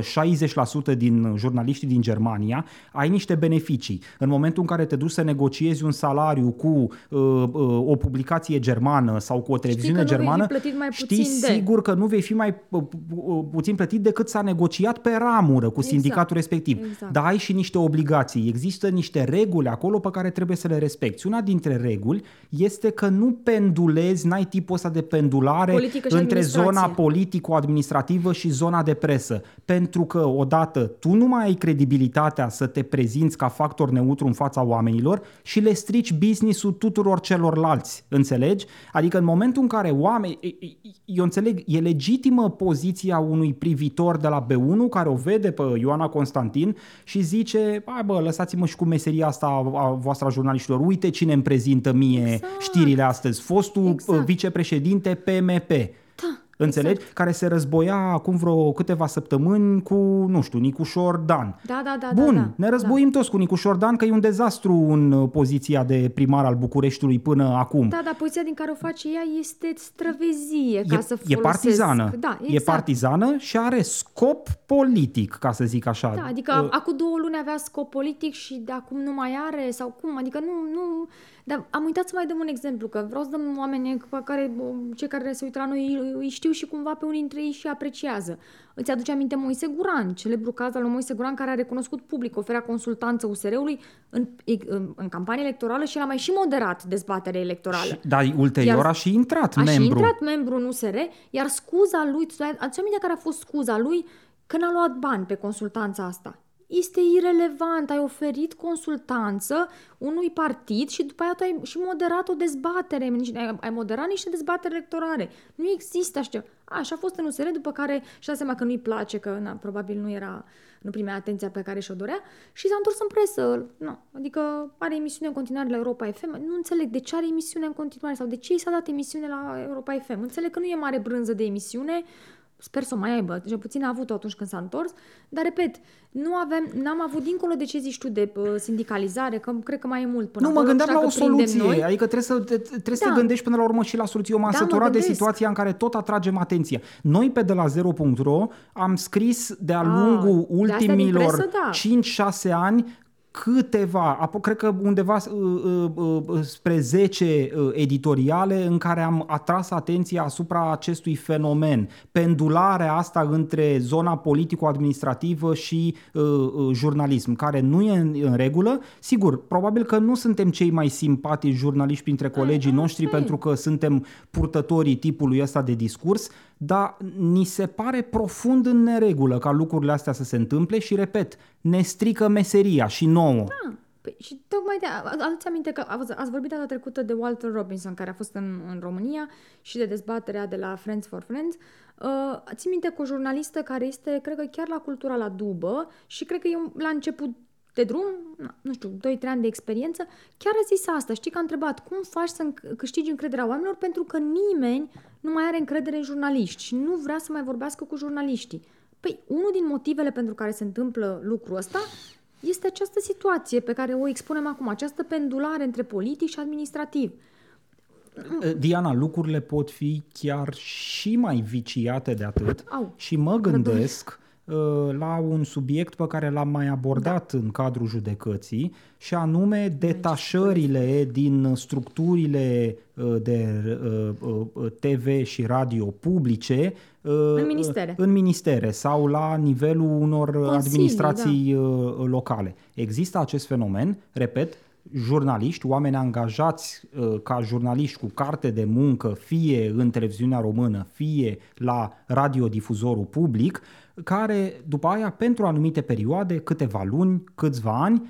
60% din jurnaliștii din Germania, ai niște beneficii. În momentul în care te duci să negociezi un salariu cu uh, uh, o publicație germană sau cu o televiziune știi germană, mai știi sigur de. că nu vei fi mai uh, uh, puțin plătit decât s-a negociat pe ramură cu exact. sindicatul respectiv. Exact. Dar ai și niște obligații. Există niște reguli acolo pe care trebuie să le respecti. Una dintre reguli este că nu pendulezi, n-ai tipul ăsta de pendulare Politică între zona politico-administrativă și zona de presă. Pentru că, odată, tu nu mai ai credibilitatea să te prezinți ca factor neutru în fața oamenilor și le strici business-ul tuturor celorlalți. Înțelegi? Adică în momentul în care oameni... Eu înțeleg, e legitimă poziția unui privitor de la B1 care o vede pe Ioana Constantin și zice, hai bă, lăsați-mă și cu meseria asta a voastră a jurnaliștilor. Uite cine îmi prezintă mie exact. știrile astăzi. Fostul exact. vicepreședinte PMP. Da. Înțelegi? Exact. Care se războia acum vreo câteva săptămâni cu, nu știu, Nicușor Dan. Da, da, da. Bun, da, da, ne războim da. toți cu Nicușor Dan că e un dezastru în uh, poziția de primar al Bucureștiului până acum. Da, dar poziția din care o face ea este străvezie ca e, să folosesc. E partizană. Da, exact. E partizană și are scop politic, ca să zic așa. Da, adică uh, acum două luni avea scop politic și de acum nu mai are sau cum? Adică nu, nu dar am uitat să mai dăm un exemplu, că vreau să dăm oameni pe care, cei care se uită la noi îi știu și cumva pe unii dintre ei și apreciază. Îți aduce aminte Moise Guran, celebru caz al lui Moise Guran, care a recunoscut public, oferea consultanță USR-ului în, în, în campanie electorală și el a mai și moderat dezbaterea electorală. Și, dar ulterior iar, a și intrat a membru. A și intrat membru în USR, iar scuza lui, aduce aminte care a fost scuza lui? Că n-a luat bani pe consultanța asta este irelevant. Ai oferit consultanță unui partid și după aia tu ai și moderat o dezbatere, ai moderat niște dezbatere electorale. Nu există așa Așa a fost în USR, după care și-a seama că nu-i place, că na, probabil nu era, nu primea atenția pe care și-o dorea și s-a întors în presă. No, adică are emisiune în continuare la Europa FM. Nu înțeleg de ce are emisiune în continuare sau de ce i s-a dat emisiune la Europa FM. Înțeleg că nu e mare brânză de emisiune, Sper să o mai aibă, cel puțin a avut-o atunci când s-a întors, dar repet, nu avem, n-am avut dincolo de ce zici tu de uh, sindicalizare, că cred că mai e mult până Nu, mă gândeam la o soluție, noi. adică trebuie să, trebuie da. să te gândești până la urmă și la soluție. Eu m-am da, săturat de situația în care tot atragem atenția. Noi pe de la 0.ro am scris de-a ah, lungul A, ultimilor presă, da. 5-6 ani câteva, cred că undeva uh, uh, uh, spre 10 editoriale în care am atras atenția asupra acestui fenomen, pendularea asta între zona politico-administrativă și jurnalism, care nu e în, regulă. Sigur, probabil că nu suntem cei mai simpatici jurnaliști printre colegii noștri pentru că suntem purtătorii tipului ăsta de discurs, dar ni se pare profund în neregulă ca lucrurile astea să se întâmple și, repet, ne strică meseria și nouă. Da. Păi, și tocmai de ați aminte că ați vorbit data trecută de Walter Robinson, care a fost în, în România și de dezbaterea de la Friends for Friends. Uh, ți minte cu o jurnalistă care este, cred că chiar la cultura la dubă și cred că e la început de drum, nu știu, 2-3 ani de experiență, chiar a zis asta. Știi că a întrebat cum faci să câștigi încrederea oamenilor pentru că nimeni nu mai are încredere în jurnaliști și nu vrea să mai vorbească cu jurnaliștii. Păi, unul din motivele pentru care se întâmplă lucrul ăsta este această situație pe care o expunem acum, această pendulare între politic și administrativ. Diana, lucrurile pot fi chiar și mai viciate de atât Au, și mă gândesc Uh, la un subiect pe care l-am mai abordat da. în cadrul judecății și anume detașările din structurile uh, de uh, TV și radio publice în ministere. în ministere sau la nivelul unor Consilii, administrații da. locale. Există acest fenomen, repet, jurnaliști, oameni angajați ca jurnaliști cu carte de muncă, fie în televiziunea română, fie la radiodifuzorul public, care după aia, pentru anumite perioade, câteva luni, câțiva ani,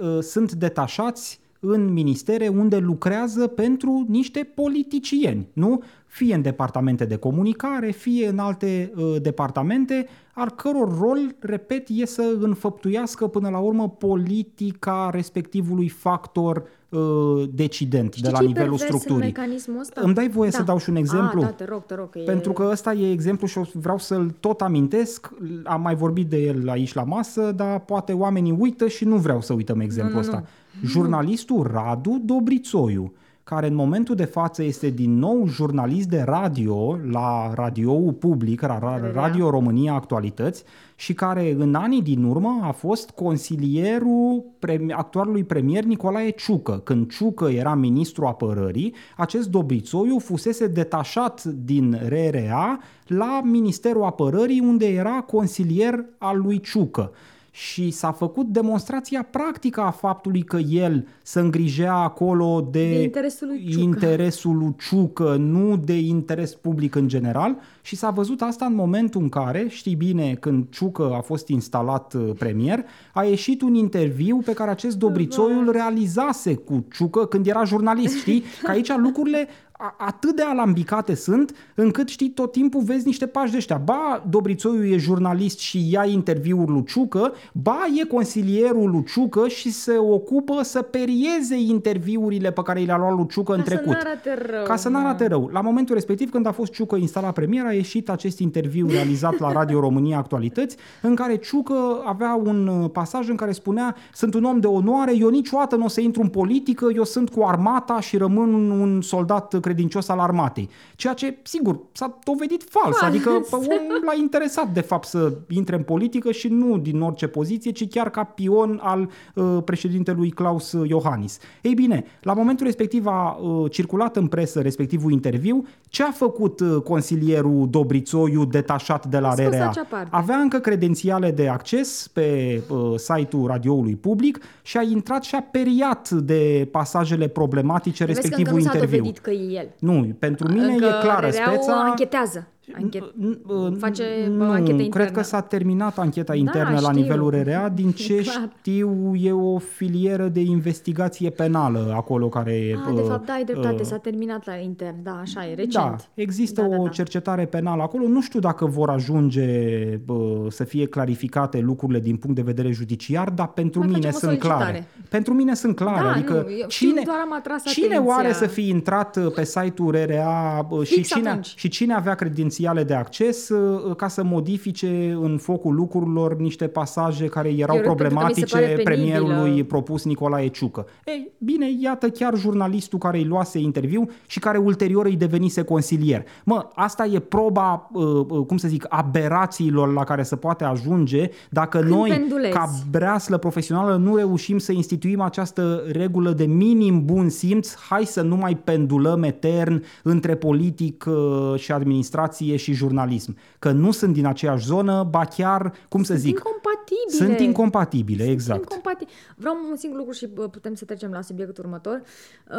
uh, sunt detașați în ministere unde lucrează pentru niște politicieni, nu? Fie în departamente de comunicare, fie în alte uh, departamente, al căror rol, repet, e să înfăptuiască până la urmă politica respectivului factor uh, decident Știi de la ce-i nivelul pervers în structurii. mecanismul ăsta? Îmi dai voie Da. să dau și un exemplu? A, da, te rog, te rog. Că Pentru e... că ăsta e exemplu și o- vreau să-l tot amintesc. Am mai vorbit de el aici la masă, dar poate oamenii uită și nu vreau să uităm exemplul Nu, nu, ăsta. Jurnalistul Radu Dobrițoiu, care în momentul de față este din nou jurnalist de radio la radioul public, la Ra- RRA. Radio România Actualități, și care în anii din urmă a fost consilierul premi- actualului premier Nicolae Ciucă. Când Ciucă era ministru apărării, acest Dobrițoiu fusese detașat din RRA la Ministerul Apărării, unde era consilier al lui Ciucă. Și s-a făcut demonstrația practică a faptului că el se îngrijea acolo de, De interesul lui Ciucă. interesul lui Ciucă, nu de interes public în general și s-a văzut asta în momentul în care, știi bine, când Ciucă a fost instalat uh, premier, a ieșit un interviu pe care acest Dobrițoiu îl realizase cu Ciucă când era jurnalist, știi? Că aici lucrurile a- atât de alambicate sunt, încât știi, tot timpul vezi niște pași de ăștia. Ba, Dobrițoiu e jurnalist și ia interviul lui Ciucă, ba, e consilierul lui Ciucă și se ocupă să perieze interviurile pe care le-a luat lui Ciucă în Ca să trecut. n-arate rău, Ca să mă. n-arate rău. La momentul respectiv, când a fost Ciucă instalat premier, a ieșit acest interviu realizat la Radio România Actualități, în care Ciucă avea un uh, pasaj în care spunea sunt un om de onoare, eu niciodată nu o să intru în politică, eu sunt cu armata și rămân un, un soldat credincios al armatei. Ceea ce, sigur, s-a dovedit fals. Fals. Adică pe om l-a interesat, de fapt, să intre în politică și nu din orice poziție, ci chiar ca pion al uh, președintelui Klaus Iohannis. Ei bine, la momentul respectiv a uh, circulat în presă respectivul interviu. Ce a făcut uh, consilierul Dobrițoiu detașat de la A scos RRA? acea parte. Avea încă credențiale de acces pe uh, site-ul radioului public și a intrat și a periat de pasajele problematice Vezi că încă respectivul nu s-a interviu. dovedit că e el. Nu, pentru mine încă e clară RRA-ul speța. anchetează. Anchet... N- face, nu, bă, anchetă cred internă. că s-a terminat ancheta Da, internă la știu. nivelul RRA. Din ce E clar. știu, e o filieră de investigație penală acolo care e... Ah, de fapt, da, ai dreptate, uh, s-a terminat la intern, da, așa e, recent. Da, există Da, da, o da. cercetare penală acolo. Nu știu dacă vor ajunge bă, să fie clarificate lucrurile din punct de vedere judiciar, dar pentru Mai mine facem o sunt clare. solicitare. Pentru mine sunt clare. Da, adică nu, eu știu, cine, doar am atras cine atenția. oare să fi intrat uh, pe site-ul RRA bă, și Fix cine, atunci. și cine avea credențiale de acces uh, ca să modifice în focul lucrurilor niște pasaje care erau Eu repet, pentru că mi se problematice pare penibilă. premierului propus Nicolae Ciucă. Ei, bine, iată chiar jurnalistul care îi luase interviu și care ulterior îi devenise consilier. Mă, asta e proba, uh, uh, cum să zic, aberațiilor la care se poate ajunge dacă Când noi, pendulezi. ca breaslă profesională, nu reușim să instituim această regulă de minim bun simț, hai să nu mai pendulăm etern între politic uh, și administrație și jurnalism. Că nu sunt din aceeași zonă, ba chiar, cum să zic, incompatibile. sunt incompatibile, exact. Incompati- Vreau un singur lucru și bă, putem să trecem la subiectul următor. Uh,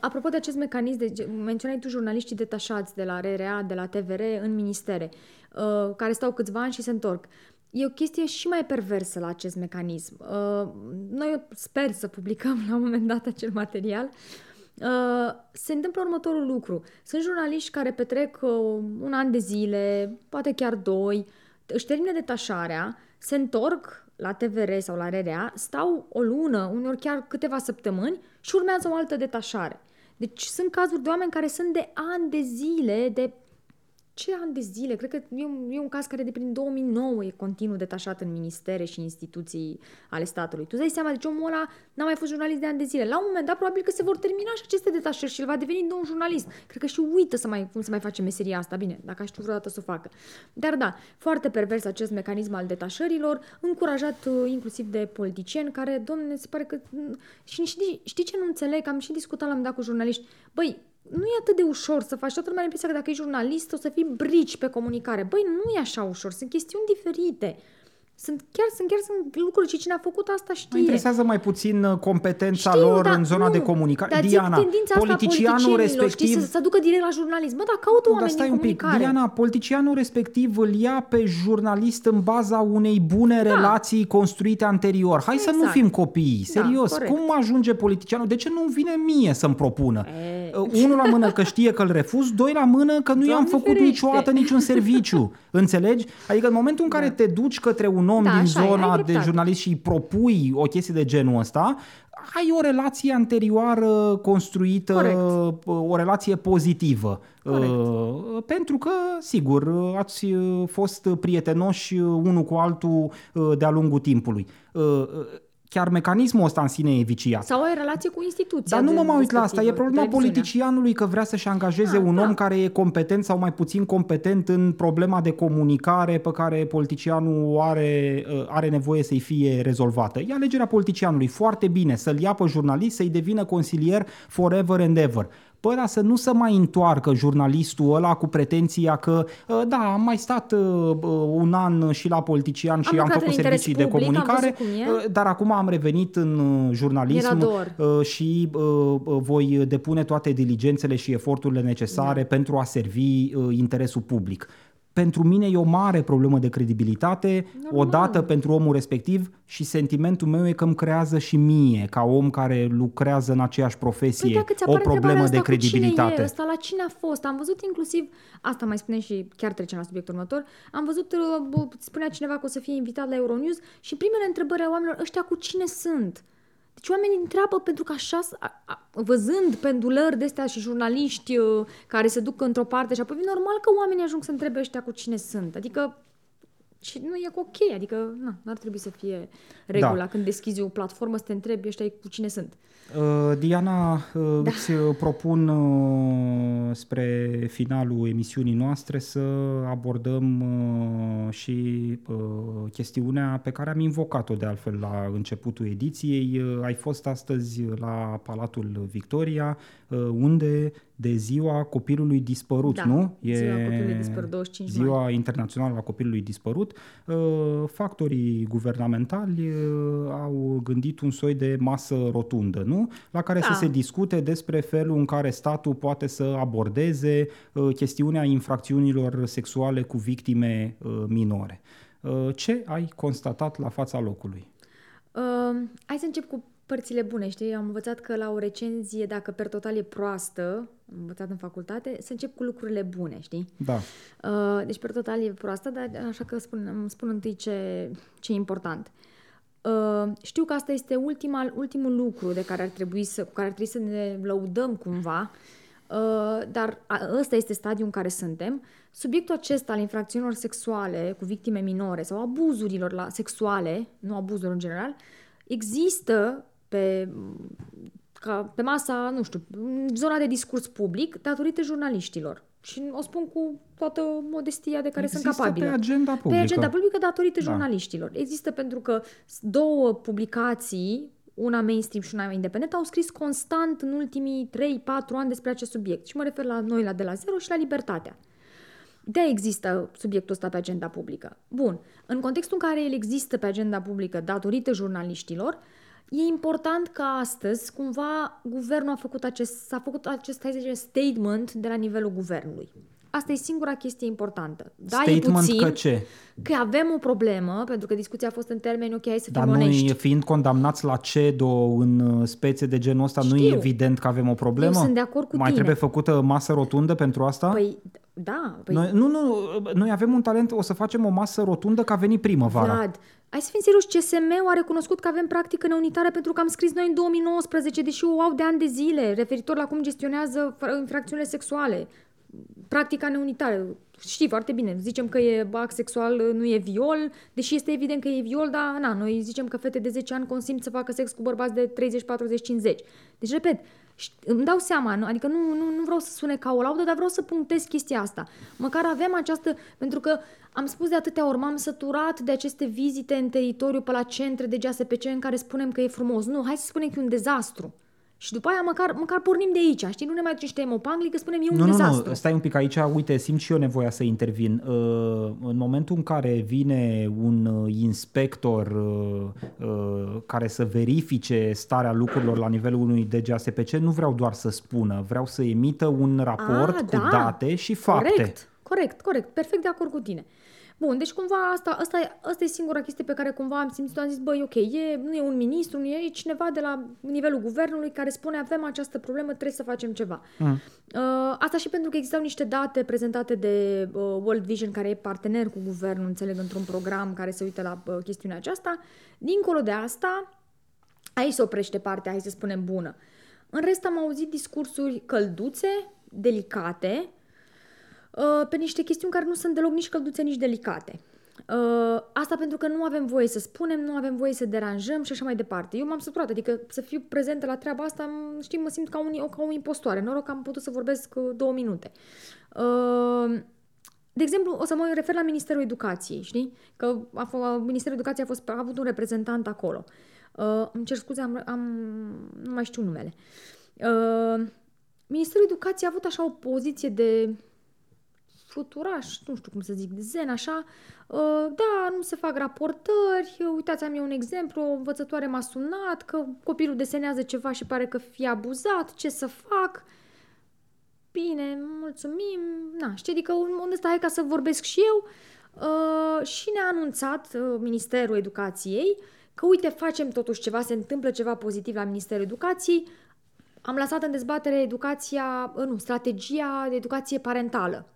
apropo de acest mecanism, de, ge- menționai tu jurnaliștii detașați de la RRA, de la TVR în ministere, uh, care stau câțiva ani și se întorc. E o chestie și mai perversă la acest mecanism. Uh, noi sper să publicăm la un moment dat acel material. Uh, se întâmplă următorul lucru. Sunt jurnaliști care petrec uh, un an de zile, poate chiar doi, își termină detașarea, se întorc la TVR sau la RRA, stau o lună, uneori chiar câteva săptămâni și urmează o altă detașare. Deci sunt cazuri de oameni care sunt de ani de zile, de ce ani de zile? Cred că e un, e un caz care de prin 2009 e continuu detașat în ministere și instituții ale statului. Tu îți dai seama, deci omul ăla n-a mai fost jurnalist de ani de zile. La un moment dat, probabil că se vor termina și aceste detașări și el va deveni din nou un jurnalist. Cred că și uită să mai, cum să mai face meseria asta. Bine, dacă aș știut vreodată să o facă. Dar da, foarte pervers acest mecanism al detașărilor, încurajat uh, inclusiv de politicieni care, domne, se pare că... mm, Și știi, știi ce nu înțeleg? Am și discutat la un moment dat cu jurnaliști. Băi, nu e atât de ușor să faci. Toată lumea are impresia că dacă ești jurnalist o să fii brici pe comunicare. Băi, nu e așa ușor. Sunt chestiuni diferite. Sunt chiar, sunt chiar sunt lucruri și cine a făcut asta știe. Mă interesează mai puțin uh, competența Știu, lor dar în zona nu, de comunicare. Dar Diana, tendința politicianul asta a respectiv... Știi, să, să ducă direct la jurnalism. Bă, dar caută Dar oameni stai din un pic, comunicare. Diana, politicianul respectiv îl ia pe jurnalist în baza unei bune Da. relații construite anterior. Hai să nu Exact. fim copii, Da, serios. corect. Cum ajunge politicianul? De ce nu vine mie să-mi propună? E. Uh, Unul la mână că știe că îl refuz, doi la mână că nu i-am Doamne făcut ferește. niciodată niciun serviciu. Înțelegi? Adică în momentul în care Da. te duci către un om Da, din așa e, ai zona de dreptate. jurnalist și îi propui o chestie de genul ăsta, ai o relație anterioară construită, Corect. o relație pozitivă. Corect. Uh, Pentru că, sigur, uh, ați uh, fost prietenoși uh, unul cu altul uh, de-a lungul timpului. Uh, uh, Chiar mecanismul ăsta în sine e viciat. Sau ai relație cu instituția. Dar nu mă de mai uit la asta. E respectivă, problema televiziunea. politicianului că vrea să-și angajeze Ah, un da. om care e competent sau mai puțin competent în problema de comunicare pe care politicianul o are, uh, are nevoie să-i fie rezolvată. E alegerea politicianului. Foarte bine să-l ia pe jurnalist, să-i devină consilier forever and ever. Păi, dar să nu se mai întoarcă jurnalistul ăla cu pretenția că, uh, da, am mai stat uh, uh, un an și la politician și am, lucrat făcut în interes servicii de public, am comunicare, văzut cum e. uh, dar acum am revenit în uh, jurnalism Era dor. uh, și uh, uh, voi depune toate diligențele și eforturile necesare Da. pentru a servi uh, interesul public. Pentru mine e o mare problemă de credibilitate, Normal. odată pentru omul respectiv și sentimentul meu e că îmi creează și mie, ca om care lucrează în aceeași profesie, Păi dacă ți o apare problemă întrebarea de asta, Cu cine credibilitate. e ăsta, la cine a fost? Am văzut inclusiv, asta mai spune și chiar trecem la subiectul următor, am văzut, uh, bă, spunea cineva că o să fie invitat la Euronews și primele întrebări a oamenilor, ăștia cu cine sunt? Deci oamenii întreabă pentru că așa, s- a, a, văzând pendulări de astea și jurnaliști uh, care se duc într-o parte și apoi vine normal că oamenii ajung să întrebe ăștia cu cine sunt. Adică și nu e ok, adică na, n-ar trebui să fie regula Da. când deschizi o platformă să te întrebi ăștia cu cine sunt. Uh, Diana, uh, Da. îți uh, propun uh, spre finalul emisiunii noastre să abordăm uh, și uh, chestiunea pe care am invocat-o de altfel la începutul ediției. Uh, Ai fost astăzi la Palatul Victoria, uh, unde de ziua copilului dispărut, Da, nu? ziua copilului dispărut, 25 mai. ziua internațională a copilului dispărut. Uh, Factorii guvernamentali uh, au gândit un soi de masă rotundă, nu? La care să Da. se discute despre felul în care statul poate să abordeze uh, chestiunea infracțiunilor sexuale cu victime uh, minore. Uh, Ce ai constatat la fața locului? Uh, hai să încep cu părțile bune, știi? Am învățat că la o recenzie, dacă per total e proastă, am învățat în facultate, să încep cu lucrurile bune, știi? Da. Uh, deci per total e proastă, dar așa că spun, îmi spun întâi ce, ce e important. Uh, știu că asta este ultima, ultimul lucru de care ar trebui să, cu care ar trebui să ne lăudăm cumva, uh, dar a, ăsta este stadiul în care suntem. Subiectul acesta al infracțiunilor sexuale cu victime minore sau abuzurilor la, sexuale, nu abuzurilor în general, există pe, ca, pe masa, nu știu, în zona de discurs public datorită jurnaliștilor. Și o spun cu toată modestia de care Există sunt capabilă. pe agenda Pe publică. agenda publică datorită Da. jurnaliștilor. Există pentru că două publicații, una mainstream și una independent, au scris constant în ultimii 3-4 ani despre acest subiect. Și mă refer la noi, la De la Zero și la Libertatea. de există subiectul ăsta pe agenda publică. Bun, în contextul în care el există pe agenda publică datorită jurnaliștilor, e important că astăzi, cumva, guvernul a făcut acest, s-a făcut acest, hai să zicem, statement de la nivelul guvernului. Asta e singura chestie importantă. Da, e Statement puțin, că ce? că avem o problemă, pentru că discuția a fost în termeni, ok, hai să fim Dar noi, onești. fiind condamnați la CEDO în uh, spețe de genul ăsta, nu e Știu. evident că avem o problemă? Eu sunt de acord cu Mai tine. trebuie făcută masă rotundă pentru asta? Păi, da, păi, Noi, nu, nu, noi avem un talent, o să facem o masă rotundă că a venit primăvara. Vlad, hai să fim serios, CSM-ul a recunoscut că avem practică neunitară pentru că am scris noi în 2019, deși o au de ani de zile, referitor la cum gestionează fr- infracțiunile sexuale. Practica neunitară. Știi foarte bine, zicem că e act sexual, nu e viol, deși este evident că e viol, dar na, noi zicem că fete de 10 ani consimt să facă sex cu bărbați de 30, 40, 50. Deci, repet, ș- îmi dau seama, nu? adică nu, nu, nu vreau să sune ca o laudă, dar vreau să punctez chestia asta. Măcar avem această, pentru că am spus de atâtea ori, m-am săturat de aceste vizite în teritoriu pe la centre de GSPC în care spunem că e frumos. Nu, hai să spunem că e un dezastru. Și după aia măcar, măcar pornim de aici, știi? Nu ne mai ducem și tăiem o panglică, spunem e un Nu, nu, dezastru. nu, stai un pic aici, uite, simt și eu nevoia să intervin. Uh, În momentul în care vine un uh, inspector uh, uh, care să verifice starea lucrurilor la nivelul unui DGASPC, nu vreau doar să spună, vreau să emită un raport Ah, cu da. date și fapte. Corect, corect, corect. Perfect de acord cu tine. Bun, deci cumva asta, asta, e, asta e singura chestie pe care cumva am simțit-o. Am zis, băi, ok, e, nu e un ministru, nu e, e cineva de la nivelul guvernului care spune avem această problemă, trebuie să facem ceva. Mm. Uh, asta și pentru că existau niște date prezentate de uh, World Vision, care e partener cu guvernul, înțeleg, într-un program care se uită la uh, chestiunea aceasta. Dincolo de asta, aici se oprește partea, hai să spunem, bună. În rest am auzit discursuri călduțe, delicate, uh, pe niște chestiuni care nu sunt deloc nici călduțe, nici delicate. Uh, asta pentru că nu avem voie să spunem, nu avem voie să deranjăm și așa mai departe. Eu m-am săturat, adică să fiu prezentă la treaba asta, m- știi, mă simt ca, un, ca o impostoare. Noroc că am putut să vorbesc uh, două minute. Uh, de exemplu, o să mă refer la Ministerul Educației, știi? Că a f- Ministerul Educației a, fost, a avut un reprezentant acolo. Uh, îmi cer scuze, am, am, nu mai știu numele. Uh, Ministerul Educației a avut așa o poziție de fluturaș, nu știu cum să zic, de zen, așa, uh, da, nu se fac raportări, uh, uitați, am eu un exemplu, o învățătoare m-a sunat că copilul desenează ceva și pare că fie abuzat, ce să fac? Bine, mulțumim, na, știi, adică unde stai ca să vorbesc și eu uh, și ne-a anunțat uh, Ministerul Educației că uite, facem totuși ceva, se întâmplă ceva pozitiv la Ministerul Educației, am lăsat în dezbatere educația, uh, nu, strategia de educație parentală.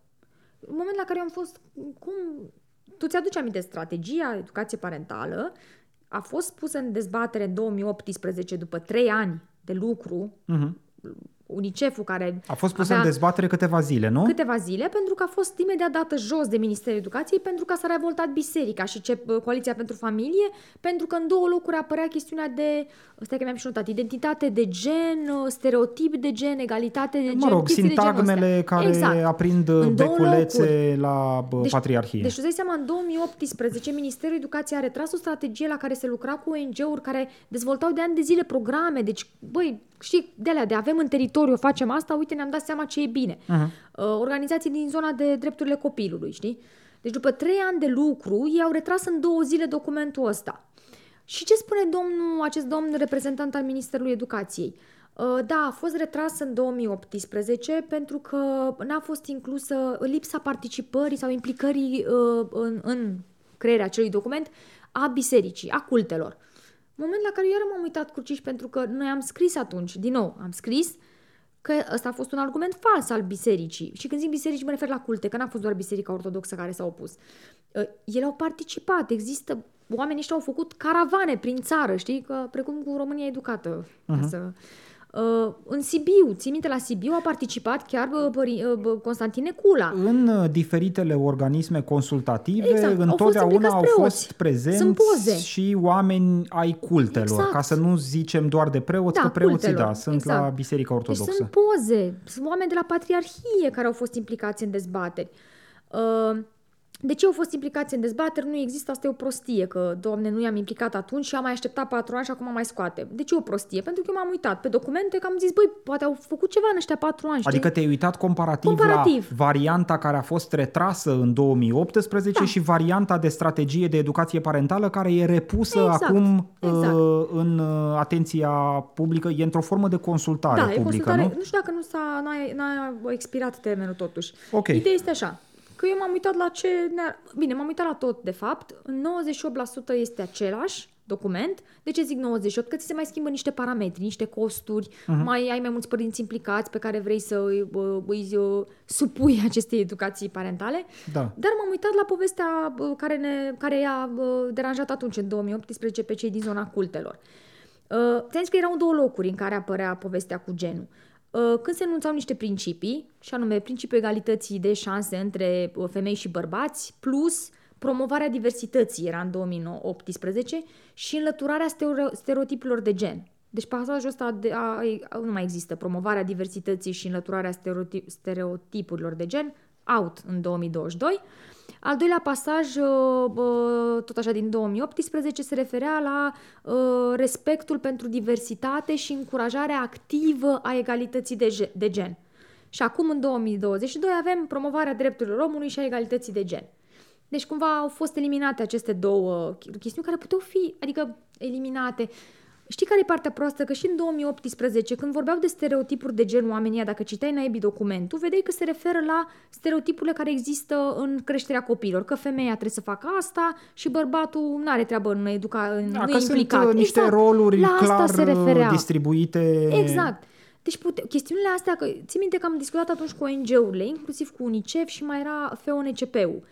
În momentul la care eu am fost, cum, tu ți-aduci aminte, strategia educație parentală a fost pusă în dezbatere în 2018, după trei ani de lucru, Mhm. UNICEF-ul care A fost pusă avea în dezbatere câteva zile, nu? câteva zile, pentru că a fost imediat dată jos de Ministerul Educației, pentru că s-a revoltat biserica și ce, Coaliția pentru Familie, pentru că în două locuri apărea chestiunea de, stai că mi-am și notat, identitate de gen, stereotip de gen, egalitate de gen, Mă rog, chestii de genul sintagmele ăsta. care exact. aprind În două beculețe locuri. la bă, patriarhie. Deci, tu îți dai seama, în 2018, Ministerul Educației a retras o strategie la care se lucra cu ONG-uri care dezvoltau de ani de zile programe. Deci, băi, știi, de alea, de avem în teritoriu, facem asta, uite, ne-am dat seama ce e bine. Uh-huh. Organizații din zona de drepturile copilului, știi? Deci, după trei ani de lucru, ei au retras în două zile documentul ăsta. Și ce spune domnul, acest domn reprezentant al Ministerului Educației? Uh, Da, a fost retras în 2018 pentru că n-a fost inclusă lipsa participării sau implicării uh, în, în crearea acelui document a bisericii, a cultelor. Moment la care eu iară m-am uitat cruciși pentru că noi am scris atunci, din nou, am scris că ăsta a fost un argument fals al bisericii. Și când zic biserici, mă refer la culte, că n-a fost doar biserica ortodoxă care s-a opus. Uh, Ele au participat, există, oamenii ăștia au făcut caravane prin țară, știi, că precum cu România educată. Uh-huh. Ca să... Uh, în Sibiu, ții minte, la Sibiu a participat chiar bă, pări, uh, bă, Constantin Necula. În uh, diferitele organisme consultative, Exact, au fost întotdeauna implicați au preoți. fost prezenți Sunt poze. și oameni ai cultelor, Exact. ca să nu zicem doar de preoți, Da, că preoții, cultelor, da, sunt exact. la Biserica Ortodoxă. Deci sunt poze, sunt oameni de la Patriarhie care au fost implicați în dezbateri. Uh, de ce au fost implicați în dezbateri? Nu există, asta e o prostie, că, doamne, nu i-am implicat atunci și am mai așteptat patru ani și acum mai scoate. De ce e o prostie? Pentru că eu m-am uitat pe documente că am zis, băi, poate au făcut ceva în ăștia patru ani, știi? Adică te-ai uitat comparativ, Comparativ. la varianta care a fost retrasă în 2018 Da. și varianta de strategie de educație parentală care e repusă Exact, acum exact. uh, în uh, atenția publică, e într-o formă de consultare da, publică, e consultare, nu? nu? știu dacă nu s-a, n-a, n-a expirat termenul totuși. Ok. Ideea este așa, că eu m-am uitat la ce... ne-a- Bine, m-am uitat la tot, de fapt. 98% este același document. De ce zic 98? Că ți se mai schimbă niște parametri, niște costuri, Mhm. uh-huh. mai ai mai mulți părinți implicați pe care vrei să îi, bă, îi uh, supui acestei educații parentale. Da. Dar m-am uitat la povestea bă, care, ne, care i-a bă, deranjat atunci, în 2018, pe cei din zona cultelor. Uh, ți-am zis că erau două locuri în care apărea povestea cu genul. Uh, când se enunțau niște principii, și anume principiul egalității de șanse între uh, femei și bărbați, plus promovarea diversității, era în 2018, și înlăturarea stereo- stereotipilor de gen. Deci pasajul ăsta de, a, a, nu mai există. Promovarea diversității și înlăturarea stereotip, stereotipurilor de gen out în 2022. Al doilea pasaj, uh, tot așa din 2018, se referea la uh, respectul pentru diversitate și încurajarea activă a egalității de gen. Și acum, în 2022, avem promovarea drepturilor omului și a egalității de gen. Deci, cumva, au fost eliminate aceste două chestiuni care puteau fi, adică, eliminate. Știi care e partea proastă? Că și în 2018, când vorbeau de stereotipuri de gen oamenii, dacă citeai naibii documentul, vedeai că se referă la stereotipurile care există în creșterea copiilor, că femeia trebuie să facă asta și bărbatul nu are treabă în educa, în da, nu că implicat. sunt uh, niște exact. roluri la asta clar se referea. distribuite. Exact. Deci pute- chestiunile astea, că țin minte că am discutat atunci cu ONG-urile, inclusiv cu UNICEF și mai era FONCP-ul,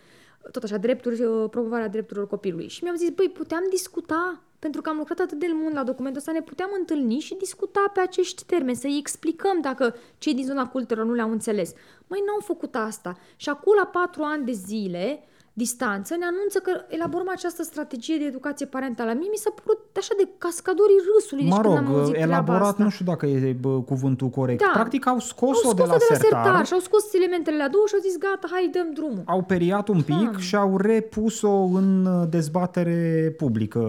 tot așa, drepturi, uh, promovarea drepturilor copilului. Și mi-am zis, băi, puteam discuta, pentru că am lucrat atât de mult la documentul ăsta, ne puteam întâlni și discuta pe acești termeni, să-i explicăm dacă cei din zona cultelor nu le-au înțeles. Măi, n-au făcut asta. Și acum, la patru ani de zile, distanță, ne anunță că elaborăm această strategie de educație parentală. Mie mi s-a părut așa de cascadorii râsului. Deci mă când rog, am auzit elaborat, asta. nu știu dacă e bă, cuvântul corect. Da. Practic au scos-o, au scos-o de la, de la sertar, sertar și au scos elementele la două și au zis gata, hai dăm drumul. au periat un pic Da. și au repus-o în uh, dezbatere publică.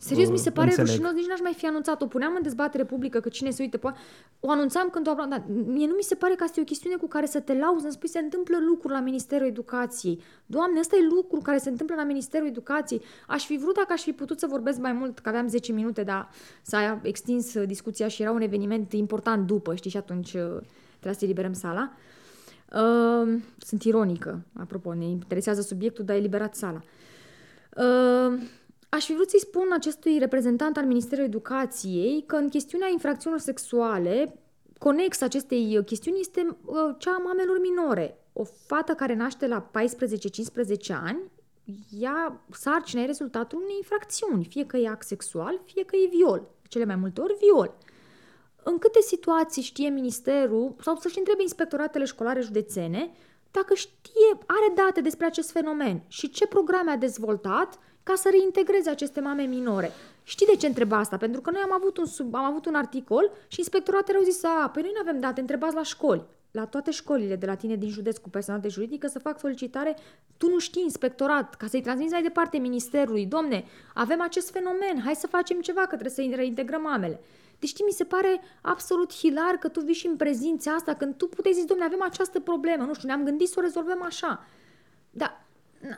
Serios, uh, mi se pare înțeleg. rușinos, nici n-aș mai fi anunțat-o. Puneam în dezbatere publică că cine se uită poate. O anunțam când o aplam, dar mie nu mi se pare că asta e o chestiune cu care să te lauzi, să spui se întâmplă lucruri la Ministerul Educației. Doamne, ăsta e lucru care se întâmplă la Ministerul Educației. Aș fi vrut dacă aș fi putut să vorbesc mai mult, că aveam 10 minute, dar s-a extins uh, discuția și era un eveniment important după, știi, și atunci uh, trebuia să eliberăm sala. Uh, sunt ironică, apropo, ne interesează subiectul, dar eliberat sala. Uh, Aș fi vrut să-i spun acestui reprezentant al Ministerului Educației că în chestiunea infracțiunilor sexuale, conex acestei chestiuni este uh, cea a mamelor minore. O fată care naște la 14-15 ani, ea sarcina e rezultatul unei infracțiuni, fie că e act sexual, fie că e viol. Cele mai multe ori viol. În câte situații știe ministerul, sau să-și întrebe inspectoratele școlare județene, dacă știe, are date despre acest fenomen și ce programe a dezvoltat ca să reintegreze aceste mame minore. Știi de ce întreba asta? Pentru că noi am avut un, sub, am avut un articol și inspectoratele au zis, a, păi noi nu avem date, întrebați la școli. La toate școlile de la tine din județ cu personalitate juridică să fac solicitare, tu nu știi inspectorat, ca să-i transmiți mai departe ministerului. Domne, avem acest fenomen, hai să facem ceva, că trebuie să reintegrăm mamele. Deci știi, mi se pare absolut hilar că tu vii și îmi prezinți asta când tu puteai zis, domne, avem această problemă, nu știu, ne-am gândit să o rezolvăm așa. Dar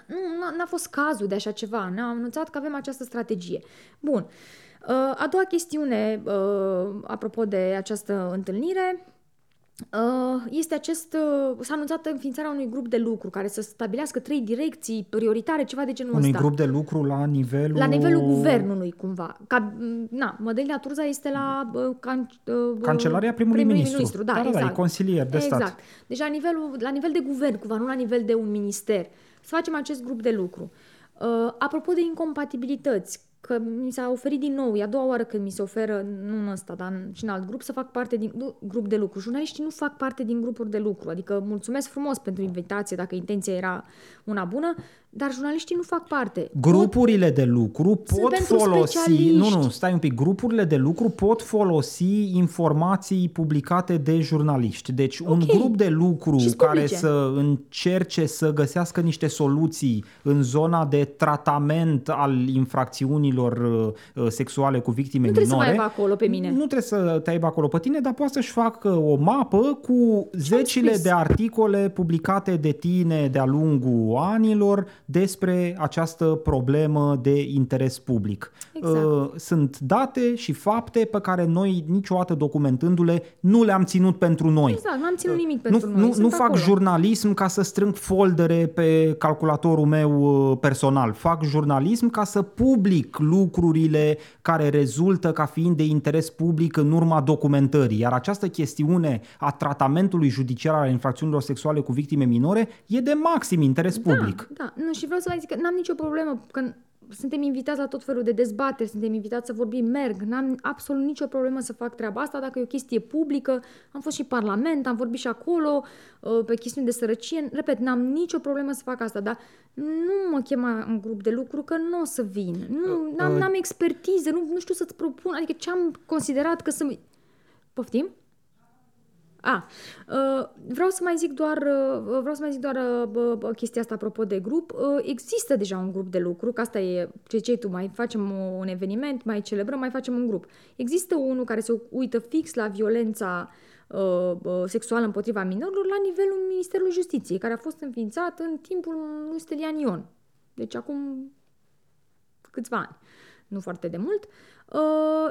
nu, n-a fost cazul de așa ceva. Ne-am anunțat că avem această strategie. Bun. A doua chestiune, apropo de această întâlnire, este acest, s-a anunțat înființarea unui grup de lucru care să stabilească trei direcții prioritare, ceva de genul unui ăsta. grup de lucru la nivelul... La nivelul guvernului, cumva. Ca, na, Mădălina Turza este la uh, can, uh, Cancelaria primului, primului ministru. ministru. Da, da, da, exact. da, e consilier de stat. Exact. Deci la, nivelul, la nivel de guvern, cumva, nu la nivel de un minister. Să facem acest grup de lucru. Uh, apropo de incompatibilități, că mi s-a oferit din nou, e a doua oară când mi se oferă, nu în ăsta, dar în, și în alt grup, să fac parte din nu, grup de lucru. Jurnaliștii nu fac parte din grupuri de lucru, adică mulțumesc frumos pentru invitație, dacă intenția era una bună, dar jurnaliștii nu fac parte. Grupurile de lucru pot pentru folosi, specialiști. nu, nu, stai un pic, grupurile de lucru pot folosi informații publicate de jurnaliști. Deci un Ok. grup de lucru Și-s care publice. să încerce să găsească niște soluții în zona de tratament al infracțiunilor uh, sexuale cu victime Nu trebuie să minore. mai aibă acolo pe mine. Nu trebuie să te aibă acolo pe tine, dar poate să-și facă o mapă cu zecile scris. de articole publicate de tine de-a lungul anilor despre această problemă de interes public. Exact. Uh, Sunt date și fapte pe care noi, niciodată documentându-le, nu le-am ținut pentru noi. Exact, nu am ținut nimic Nu, pentru noi. nu, sunt nu fac acolo. jurnalism ca să strâng foldere pe calculatorul meu uh, personal. Fac jurnalism ca să public lucrurile care rezultă ca fiind de interes public în urma documentării. Iar această chestiune a tratamentului judiciar al infracțiunilor sexuale cu victime minore e de maxim interes public. Da, nu, și vreau să mai zic că n-am nicio problemă că suntem invitați la tot felul de dezbateri, suntem invitați să vorbim, merg, n-am absolut nicio problemă să fac treaba asta dacă e o chestie publică, am fost și parlament, am vorbit și acolo uh, pe chestiuni de sărăcie, repet, n-am nicio problemă să fac asta, dar nu mă chema în grup de lucru că nu o să vin, nu, n-am, uh, n-am expertiză, nu, nu știu să-ți propun, adică ce am considerat că să... Poftim? A, uh, vreau să mai zic doar, uh, vreau să mai zic doar uh, chestia asta apropo de grup. Există deja un grup de lucru, că asta e ce cei tu, mai facem un eveniment, mai celebrăm, mai facem un grup. Există unul care se uită fix la violența sexuală împotriva minorilor la nivelul Ministerului Justiției, care a fost înființat în timpul lui Stelian Ion. Deci acum câțiva ani, nu foarte de mult.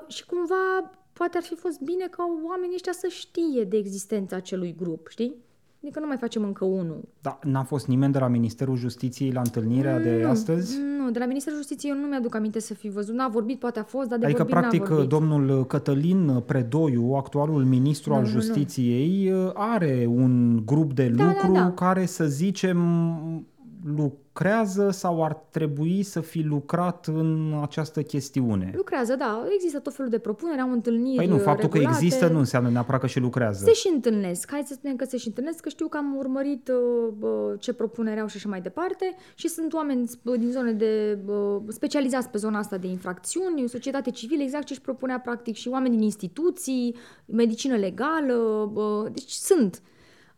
și cumva poate ar fi fost bine ca oamenii ăștia să știe de existența acelui grup, știi? Adică nu mai facem încă unul. Da, n-a fost nimeni de la Ministerul Justiției la întâlnirea nu, de astăzi? Nu, de la Ministerul Justiției eu nu mi-aduc aminte să fi văzut. N-a vorbit, poate a fost, dar de adică, vorbit practic, n-a vorbit. domnul Cătălin Predoiu, actualul ministru nu, al Justiției, nu, nu. are un grup de da, lucru da, da. care, să zicem, lucrează sau ar trebui să fi lucrat în această chestiune? Lucrează, da. Există tot felul de propuneri, au întâlniri Păi nu, faptul regulate. că există nu înseamnă neapărat că și lucrează. Se și întâlnesc. Hai să spunem că se și întâlnesc, că știu că am urmărit uh, ce propuneri au și așa mai departe și sunt oameni din zone de uh, specializați pe zona asta de infracțiuni, societate civilă, exact ce își propunea practic și oameni din instituții, medicină legală, uh, deci sunt.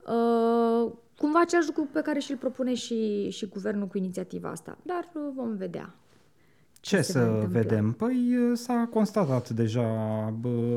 Uh, cumva același lucru pe care și-l propune și, și guvernul cu inițiativa asta. Dar uh, vom vedea. Ce, ce să vedem? Păi uh, s-a constatat deja,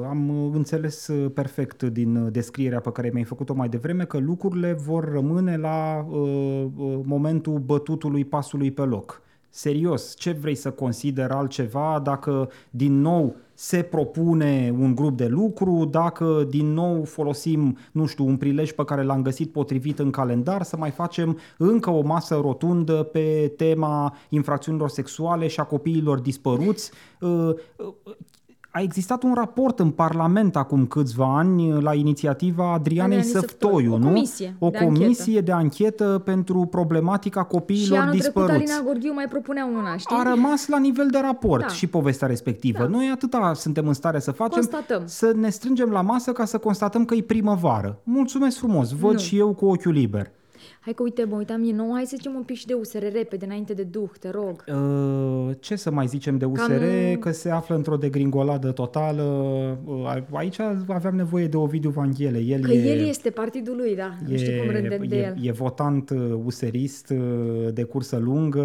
am uh, înțeles perfect din descrierea pe care mi-ai făcut-o mai devreme că lucrurile vor rămâne la uh, momentul bătutului pasului pe loc. Serios, ce vrei să consider altceva dacă din nou se propune un grup de lucru, dacă din nou folosim, nu știu, un prilej pe care l-am găsit potrivit în calendar, să mai facem încă o masă rotundă pe tema infracțiunilor sexuale și a copiilor dispăruți. Uh, uh, a existat un raport în Parlament acum câțiva ani la inițiativa Adrianei Săftoiu, o nu? Comisie o de comisie anchetă. de anchetă pentru problematica copiilor și anul dispăruți. trecut Alina Gorghiu mai propunea una, știi? A rămas la nivel de raport Da. și povestea respectivă. Da. Noi atâta suntem în stare să facem, Constatăm. să ne strângem la masă ca să constatăm că e primăvară. Mulțumesc frumos, văd Nu. și eu cu ochiul liber. Hai că uite, mă uitam e nou, hai să zicem un pic și de USR repede, înainte de duh, te rog. Uh, Ce să mai zicem de USR? Cam- Că se află într-o degringoladă totală. Uh, Aici aveam nevoie de Ovidiu Vanghele. El Că e... el este partidul lui, da. Nu știu cum rândem de e, el. e votant uh, userist uh, de cursă lungă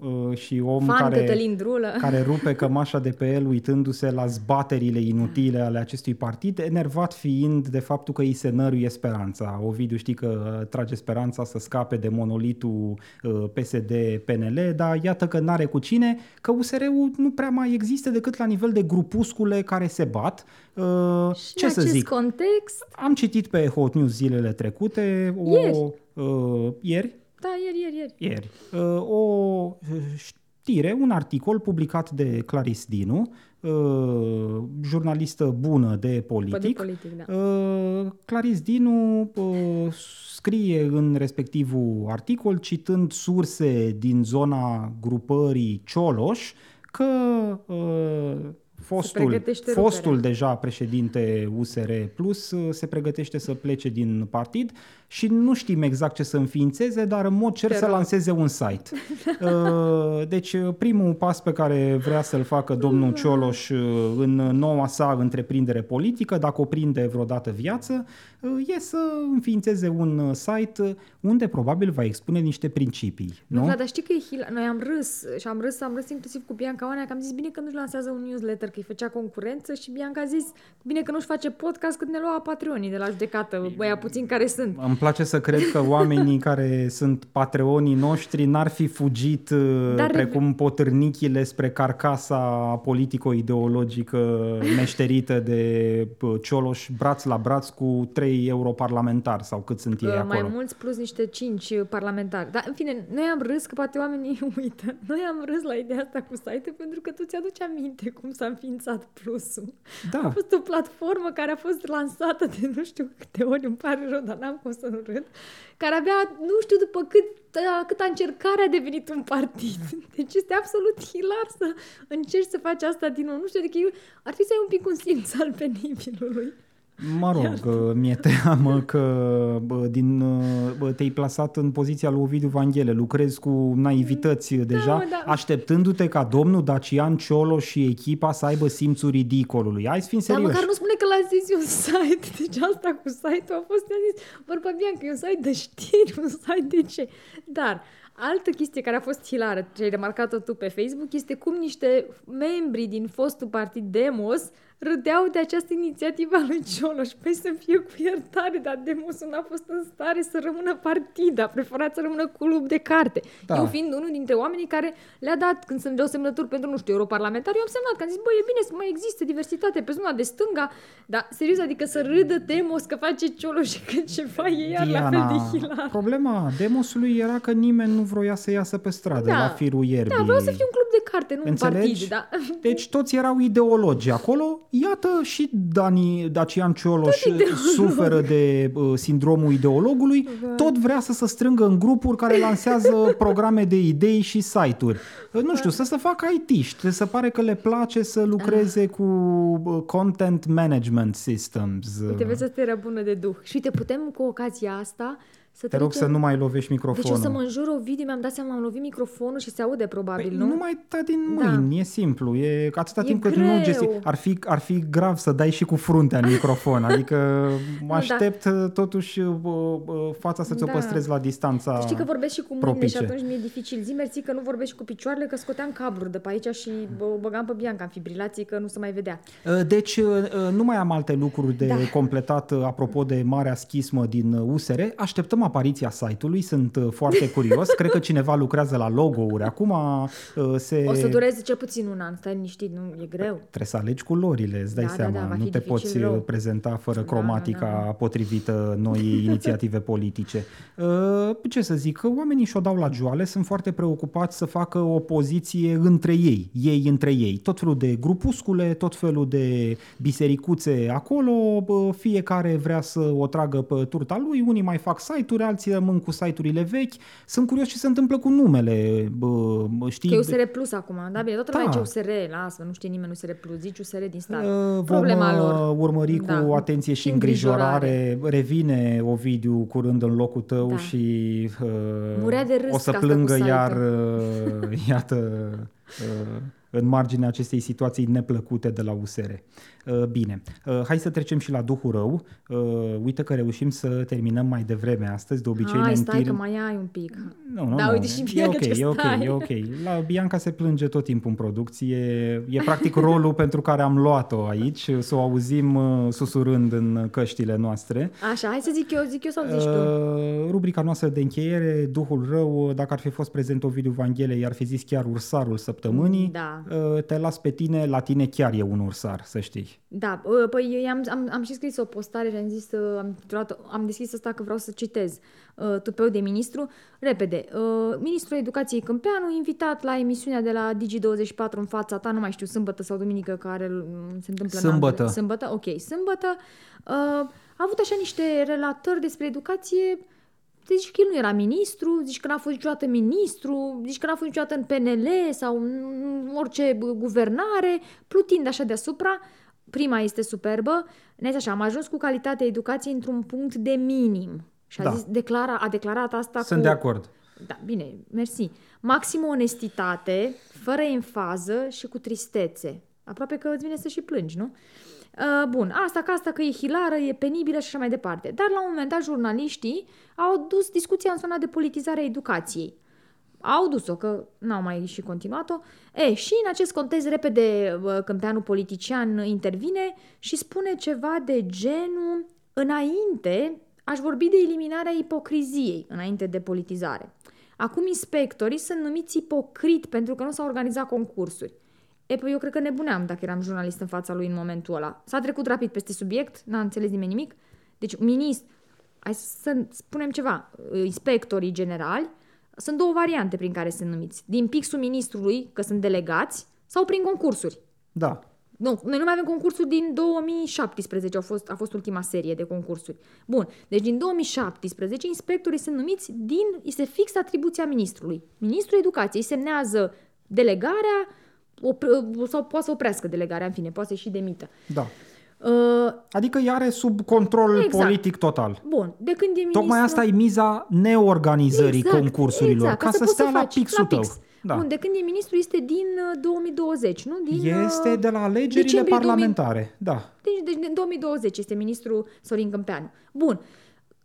uh, și om Fan care, Cătălin Drulă. care rupe cămașa de pe el uitându-se la zbaterile inutile ale acestui partid, enervat fiind de faptul că îi se năruie speranța. Ovidiu știi că uh, trage speranța să scape de monolitul uh, PSD-PNL, dar iată că n-are cu cine, că USR-ul nu prea mai există decât la nivel de grupuscule care se bat. Uh, Și Ce în să acest zic? context, Am citit pe Hot News zilele trecute o, Ieri. Uh, ieri, da, ieri, ieri, ieri. ieri uh, o știre, un articol publicat de Claris Dinu, uh, jurnalistă bună de Pe de politic. politic, da. Uh, Claris Dinu uh, scrie în respectivul articol, citând surse din zona grupării Cioloș, că uh, fostul, pregătește fostul ruperea. deja președinte USR Plus uh, se pregătește să plece din partid și nu știm exact ce să înființeze, dar în mod cer Te să rog. lanseze un site. Uh, Deci uh, primul pas pe care vrea să-l facă domnul Cioloș uh, în noua sa întreprindere politică, dacă o prinde vreodată viață, uh, e să înființeze un uh, site uh, unde probabil va expune niște principii. Nu, Nu? Vlad, dar știi că e hila... Noi am râs și am râs, am râs inclusiv cu Bianca Oanea, că am zis bine că nu-și lansează un newsletter, că îi făcea concurență și Bianca a zis bine că nu-și face podcast cât ne lua patronii de la judecată, băia puțin care sunt. Îmi place să cred că oamenii care sunt patreonii noștri n-ar fi fugit Dar... Dar- precum potârnichile spre carcasa politico-ideologică meșterită de uh, Cioloș braț la braț cu trei europarlamentari sau cât sunt ei Uh, acolo. mai mulți plus niște cinci uh, parlamentari. Dar, în fine, noi am râs, că poate oamenii uită, noi am râs la ideea asta cu site pentru că tu ți-aduci aminte cum s-a înființat plusul. Da. A fost o platformă care a fost lansată de nu știu câte ori, îmi pare rău, dar n-am cum să nu râd, care abia, nu știu după cât, câta încercare a devenit un partid. Deci este absolut hilar să încerci să faci asta din nou. Nu știu, adică eu, ar trebui să ai un pic un simț al penibilului. Mă rog, uh, mi-e teamă că bă, din, uh, bă, te-ai plasat în poziția lui Ovidiu Vanghele, lucrezi cu naivități deja, mă, da. așteptându-te ca domnul Dacian Ciolo și echipa să aibă simțul ridicolului. Hai să fim Dar serioși. măcar nu spune că l-a zis un site. Deci asta cu site-ul a fost, i-a zis, vorba Bianca, e un site de știri, un site de ce. Dar altă chestie care a fost hilară, ce ai remarcat-o tu pe Facebook, este cum niște membri din fostul partid Demos râdeau de această inițiativă a lui Cioloș. Păi să fie cu iertare, dar Demosul n-a fost în stare să rămână partid, a preferat să rămână club de carte. Da. Eu fiind unul dintre oamenii care le-a dat, când să-mi dau semnături pentru, nu știu, europarlamentar, eu am semnat, că am zis, băi, e bine să mai există diversitate pe zona de stânga, dar serios, adică să râdă Demos că face Cioloș și că ceva e iar la fel de hilar. problema Demosului era că nimeni nu vroia să iasă pe stradă Da. la firul ierbii. Da, vreau să fiu un club de carte, nu un Înțelegi? partid, da. Deci toți erau ideologi acolo. Iată și Dani, Dacian Cioloș suferă de uh, sindromul ideologului. Tot vrea să se strângă în grupuri care lansează programe de idei și site-uri. Uh, Nu știu, să se facă IT-ști. Se pare că le place să lucreze cu uh, content management systems. Uite, vezi, asta era bună de duh. Și uite, putem cu ocazia asta să Te rog trecem- să nu mai lovești Deci microfonul. o să mă înjur o video, mi-am dat seama, am lovit microfonul și se aude probabil, Păi, nu? nu mai da din Da. mâini, e simplu. E atâta E timp cât greu. nu gesti... Ar fi, ar fi grav să dai și cu fruntea în microfon. Adică mă da. aștept uh, totuși uh, uh, fața să ți-o Da. păstrezi la distanța Știi că vorbesc și cu mâinile propice. și atunci mi-e dificil. Zi mersi că nu vorbești și cu picioarele, că scoteam cabluri de pe aici și bă, o băgam pe Bianca în fibrilații că nu se mai vedea. Uh, Deci uh, uh, nu mai am alte lucruri de Da. completat uh, apropo de marea schismă din uh, USR. Așteptăm apariția site-ului, sunt uh, foarte curios. Cred că cineva lucrează la logo-uri. Acum uh, se... O să dureze cel puțin un an, stai liniștit, nu e greu. Trebuie să alegi culorile, îți dai Da, da, seama. da, va nu fi te dificil poți rău. uh, prezenta fără Da, cromatica da, da. potrivită noii inițiative politice. Uh, Ce să zic, că oamenii și-o dau la joale, sunt foarte preocupați să facă o poziție între ei, ei între ei. Tot felul de grupuscule, tot felul de bisericuțe acolo, bă, fiecare vrea să o tragă pe turta lui, unii mai fac site-uri, alții rămân cu site-urile vechi. Sunt curios ce se întâmplă cu numele, bă, știi? Că e USR Plus acum, da? Bine, toată lumea Da. zice USR, lasă, nu știe nimeni USR Plus, zici USR din start. Uh, Vom Problema uh, lor. urmări Da. cu atenție și Și îngrijorare. Revine Ovidiu curând în locul tău Da. și uh, Murea de râs o să ca asta plângă cu site-ul. iar, uh, iată, uh, în marginea acestei situații neplăcute de la USR. Uh, Bine, uh, hai să trecem și la Duhul Rău. Uh, Uite că reușim să terminăm mai devreme astăzi, de obicei Hai, ne stai întir... că mai ai un pic. Nu, nu, Da, nu. uite și e Bianca ok, ce e ok, stai. e ok. La Bianca se plânge tot timpul în producție. E practic rolul pentru care am luat-o aici, să o auzim uh, susurând în căștile noastre. Așa, hai să zic eu, zic eu sau zici tu? Uh, rubrica noastră de încheiere, Duhul Rău, dacă ar fi fost prezent Ovidiu Vanghele, i-ar fi zis chiar ursarul săptămânii. Da. Uh, Te las pe tine, la tine chiar e un ursar, să știi. Da, uh, păi eu am, am, am și scris o postare și am zis, uh, am, titulat- am deschis asta că vreau să citez uh, tupeu de ministru. Repede, uh, ministrul educației Câmpeanu, invitat la emisiunea de la Digi24 în fața ta, nu mai știu, sâmbătă sau duminică, care mm, se întâmplă în Sâmbătă. ambele. Sâmbătă, ok, sâmbătă. Uh, a avut așa niște relatări despre educație Zici că el nu era ministru, zici că n-a fost niciodată ministru, zici că n-a fost niciodată în PNL sau în orice guvernare, plutind așa deasupra. Prima este superbă. Ne așa, am ajuns cu calitatea educației într-un punct de minim. Și a, Da. zis, declara, a declarat asta Sunt cu... de acord. Da, bine, mersi. Maximă onestitate, fără enfază și cu tristețe. Aproape că îți vine să și plângi, nu? Uh, bun, asta ca asta că e hilară, e penibilă și așa mai departe. Dar la un moment dat jurnaliștii au dus discuția în zona de politizare a educației. Au dus-o, că n-au mai și continuat-o. E, și în acest context, repede, uh, câmpeanul politician intervine și spune ceva de genul înainte aș vorbi de eliminarea ipocriziei înainte de politizare. Acum inspectorii sunt numiți ipocrit pentru că nu s-au organizat concursuri. E, păi eu cred că nebuneam dacă eram jurnalist în fața lui în momentul ăla. S-a trecut rapid peste subiect, n-a înțeles nimeni nimic. Deci, ministru, hai să spunem ceva, inspectorii generali, sunt două variante prin care sunt numiți. Din pixul ministrului, că sunt delegați, sau prin concursuri. Da. Nu, noi nu mai avem concursuri din 2017, a fost, a fost ultima serie de concursuri. Bun, deci din 2017 inspectorii sunt numiți din, este fix atribuția ministrului. Ministrul educației semnează delegarea op, sau poate să oprească delegarea, în fine, poate să și demită. Da. Uh, Adică ea are sub control Exact. politic total. bun, de când e ministru... Tocmai asta e miza neorganizării Exact, concursurilor, exact, ca să poți stea la faci, pixul tău. pix. Da. Bun, de când e ministru este din uh, 2020, nu? Din, uh, Este de la alegerile decembrie 2000 parlamentare. Da. Deci, deci în 2020 este ministru Sorin Câmpeanu. Bun.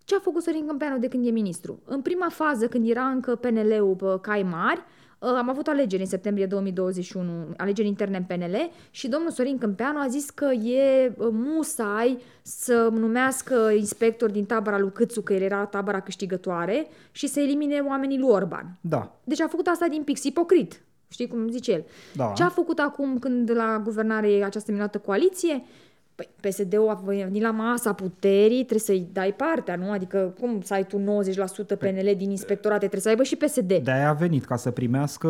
Ce a făcut Sorin Câmpeanu de când e ministru? În prima fază, când era încă PNL-ul pe cai mari, uh, am avut alegeri în septembrie 2021, alegeri interne în PNL și domnul Sorin Câmpeanu a zis că e uh, musai să numească inspector din tabăra lui Câțu, că el era tabăra câștigătoare, și să elimine oamenii lui Orban. Da. Deci a făcut asta din pix, ipocrit. Știi cum zice el? Da. Ce a făcut acum când la guvernare e această minunată coaliție? Păi PSD-ul a venit la masa puterii, trebuie să-i dai partea, nu? Adică cum să ai tu 90% PNL din inspectorate, trebuie să aibă și PSD. De-aia a venit, ca să primească,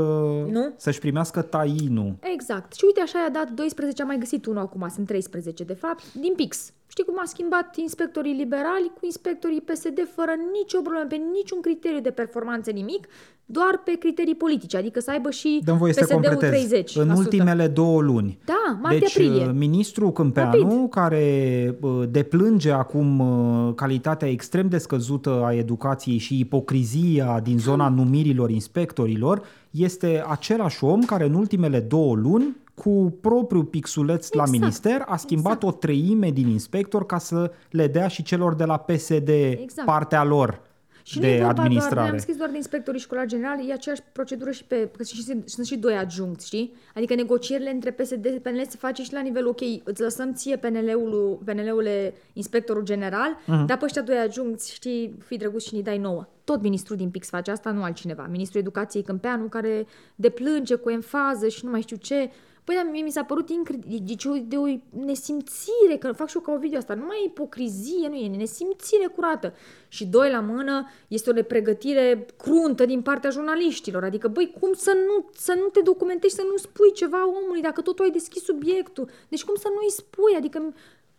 Nu? să-și primească tainul. Exact. Și uite, așa i-a dat 12, am mai găsit unul acum, sunt 13 de fapt, din pix. Știi cum a schimbat inspectorii liberali cu inspectorii PSD fără nicio problemă, pe niciun criteriu de performanță, nimic, doar pe criterii politice, adică să aibă și Dăm voie să PSD-ul completez. 30%. În ultimele două luni. Da, Deci, martie-aprilie. uh, ministrul Câmpeanu, care uh, deplânge acum uh, calitatea extrem de scăzută a educației și ipocrizia din zona numirilor inspectorilor, este același om care în ultimele două luni cu propriul pixuleț la Exact, minister a schimbat exact. o treime din inspector ca să le dea și celor de la PSD Exact. partea lor Și nu e de vorba doar, administrare. noi am scris doar de inspectorii școlari generali, e aceeași procedură și pe, că și, sunt și doi adjuncți, știi? Adică negocierile între PSD și PNL se face și la nivel, ok, îți lăsăm ție PNL-ul, PNL-ul inspectorul general, Mhm. uh-huh. dar pe ăștia doi adjuncți, știi, fii drăguț și ni dai nouă. Tot ministrul din Pix face asta, nu altcineva. Ministrul Educației Câmpeanu, care deplânge cu enfază și nu mai știu ce. Păi, dar mie mi s-a părut incredibil, deci o, de o nesimțire, că fac și eu ca o video asta, nu mai e ipocrizie, nu e nesimțire curată. Și doi la mână, este o nepregătire cruntă din partea jurnaliștilor, adică, băi, cum să nu, să nu te documentezi, să nu spui ceva omului, dacă tot tu ai deschis subiectul, deci cum să nu-i spui, adică,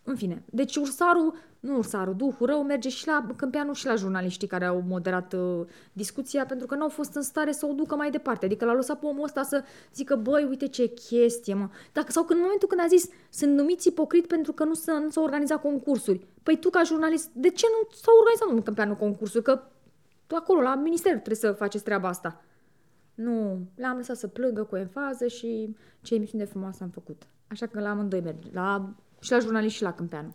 în fine, deci ursarul, nu ursarul, duhul rău merge și la Câmpeanu și la jurnaliștii care au moderat uh, discuția pentru că nu au fost în stare să o ducă mai departe. Adică l-a lăsat pe omul ăsta să zică, băi, uite ce chestie, mă. Dacă, sau când în momentul când a zis, sunt numiți ipocrit pentru că nu, s- nu s-au organizat concursuri. Păi tu ca jurnalist, de ce nu s-au organizat domnul Câmpeanu concursuri? Că tu acolo, la minister, trebuie să faceți treaba asta. Nu, l-am lăsat să plângă cu enfază și ce emisiune frumoasă am făcut. Așa că la amândoi merge. La, și la jurnalist și la Câmpeanu.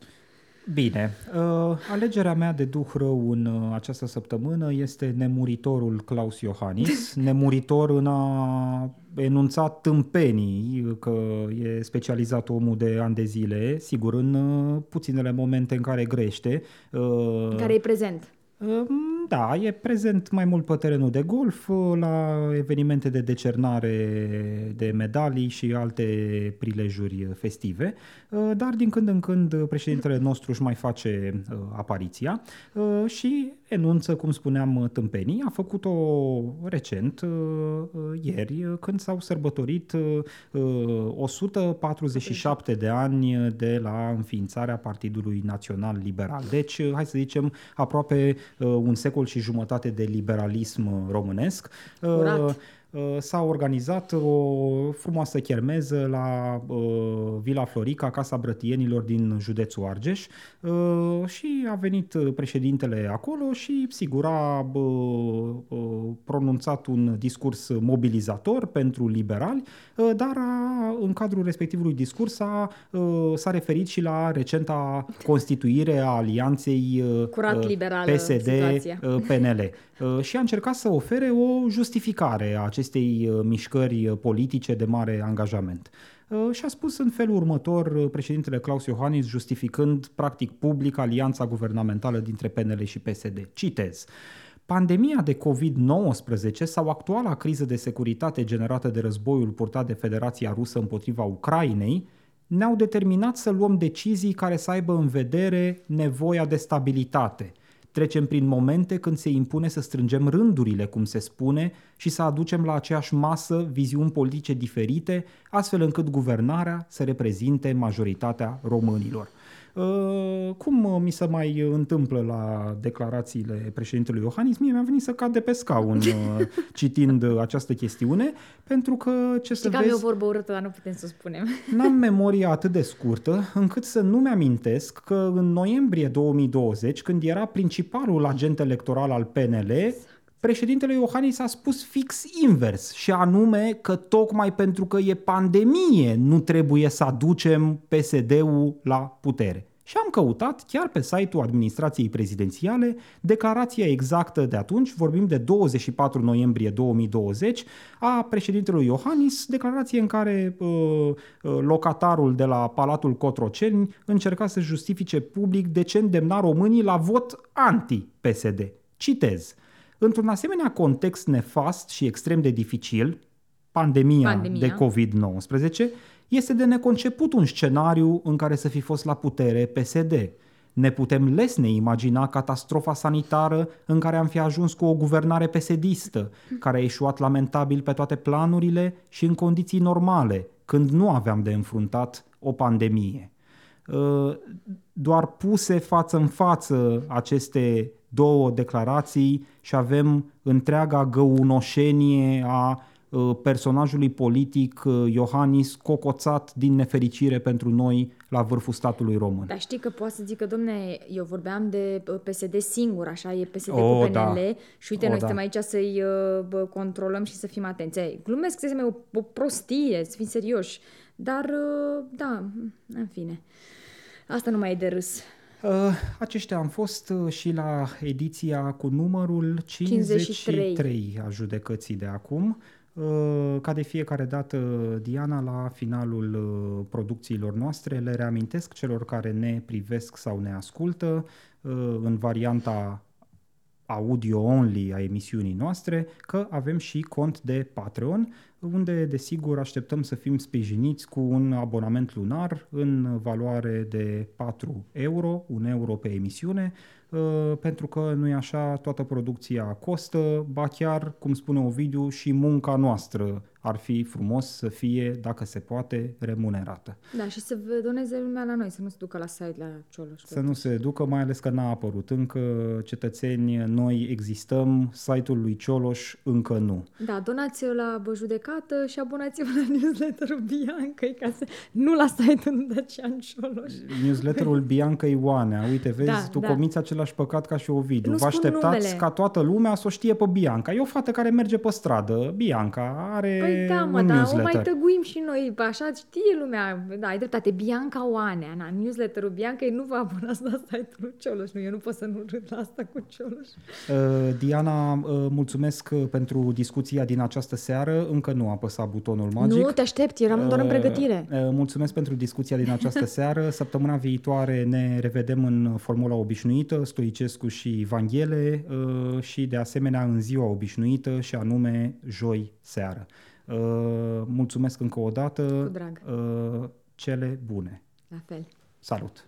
Bine, uh, alegerea mea de duh rău în uh, această săptămână este nemuritorul Claus Iohannis, nemuritor în a enunța tâmpenii, că e specializat omul de ani de zile, sigur, în uh, puținele momente în care grește. uh, Care e prezent. Um, Da, e prezent mai mult pe terenul de golf, uh, la evenimente de decernare de medalii și alte prilejuri festive, uh, dar din când în când uh, președintele nostru își mai face uh, apariția uh, și enunță, cum spuneam, tâmpenii. A făcut-o recent, uh, uh, ieri, uh, când s-au sărbătorit uh, uh, 147 de ani de la înființarea Partidului Național Liberal. Deci, uh, hai să zicem, aproape uh, un secol și jumătate de liberalism uh, românesc. Uh, Curat. Uh, s-a organizat o frumoasă chermeză la uh, Vila Florica, Casa Brătienilor din județul Argeș uh, și a venit uh, președintele acolo și, sigur, a uh, uh, pronunțat un discurs mobilizator pentru liberali, uh, dar a, în cadrul respectivului discurs a, uh, s-a referit și la recenta constituire a alianței uh, Curat uh, liberală situația. PSD-PNL uh, și a încercat să ofere o justificare a acestei uh, mișcări uh, politice de mare angajament. Uh, Și a spus în felul următor uh, președintele Claus Iohannis, justificând practic public alianța guvernamentală dintre PNL și PSD. Citez. Pandemia de COVID-19 sau actuala criză de securitate generată de războiul purtat de Federația Rusă împotriva Ucrainei ne-au determinat să luăm decizii care să aibă în vedere nevoia de stabilitate. Trecem prin momente când se impune să strângem rândurile, cum se spune, și să aducem la aceeași masă viziuni politice diferite, astfel încât guvernarea să reprezinte majoritatea românilor. Uh, cum mi se mai întâmplă la declarațiile președintelui Iohannis? Mie mi-a venit să cad de pe scaun uh, citind această chestiune, pentru că ce să vezi... o vorbă urâtă, dar nu putem să o spunem. N-am memoria atât de scurtă încât să nu-mi amintesc că în noiembrie 2020, când era principalul agent electoral al PNL, președintele Iohannis a spus fix invers și anume că tocmai pentru că e pandemie nu trebuie să aducem PSD-ul la putere. Și am căutat chiar pe site-ul administrației prezidențiale declarația exactă de atunci, vorbim de 24 noiembrie 2020, a președintelui Iohannis, declarație în care uh, uh, locatarul de la Palatul Cotroceni încerca să justifice public de ce îndemna românii la vot anti-PSD. Citez. Într-un asemenea context nefast și extrem de dificil, pandemia, pandemia. de COVID-19, este de neconceput un scenariu în care să fi fost la putere PSD. Ne putem lesne imagina catastrofa sanitară în care am fi ajuns cu o guvernare pesedistă, care a ieșuat lamentabil pe toate planurile și în condiții normale, când nu aveam de înfruntat o pandemie. Ă, doar puse față în față aceste două declarații și avem întreaga găunoșenie a uh, personajului politic uh, Iohannis cocoțat din nefericire pentru noi la vârful statului român. Dar știi că poate să zică, domne, eu vorbeam de uh, PSD singur, așa, e PSD o, cu PNL da. și uite, o, noi da. suntem aici să-i uh, controlăm și să fim atenți. Ei, glumesc, să o, o prostie, să fim serioși, dar, uh, da, în fine, asta nu mai e de râs. Uh, aceștia am fost uh, și la ediția cu numărul 53, 53 a judecății de acum. Uh, ca de fiecare dată, Diana, la finalul producțiilor noastre, le reamintesc celor care ne privesc sau ne ascultă în varianta audio-only a emisiunii noastre, că avem și cont de Patreon, unde, desigur, așteptăm să fim sprijiniți cu un abonament lunar în valoare de 4 euro, 1 euro pe emisiune, uh, pentru că nu e așa, toată producția costă, ba chiar, cum spune Ovidiu, și munca noastră ar fi frumos să fie, dacă se poate, remunerată. Da, și să doneze lumea la noi, să nu se ducă la site la Cioloș. Să nu se ducă, mai ales că n-a apărut încă cetățeni, noi existăm, site-ul lui Cioloș încă nu. Da, donați-o la judecată și abonați-vă la newsletterul Bianca, ca să... nu la site-ul Dacian Cioloș. Newsletterul Bianca Ioanea, uite, vezi, da, tu da. comiți același păcat ca și Ovidiu. Nu Vă așteptați numele. ca toată lumea să o știe pe Bianca. E o fată care merge pe stradă, Bianca, are păi, da, mă, un dar newsletter. o mai tăguim și noi, așa știe lumea. Da, ai dreptate, Bianca Oanea, na, newsletterul Bianca, nu vă abonați la site-ul Cioloș. Nu, eu nu pot să nu râd la asta cu Cioloș. Uh, Diana, uh, mulțumesc uh, pentru discuția din această seară. Încă nu a apăsat butonul magic. Nu, te aștept, eram uh, doar în pregătire. Uh, mulțumesc pentru discuția din această seară. Săptămâna viitoare ne revedem în formula obișnuită, Stoicescu și Vanghele uh, și de asemenea în ziua obișnuită și anume joi seară. Uh, mulțumesc încă o dată. Cu drag. Uh, cele bune. La fel. Salut!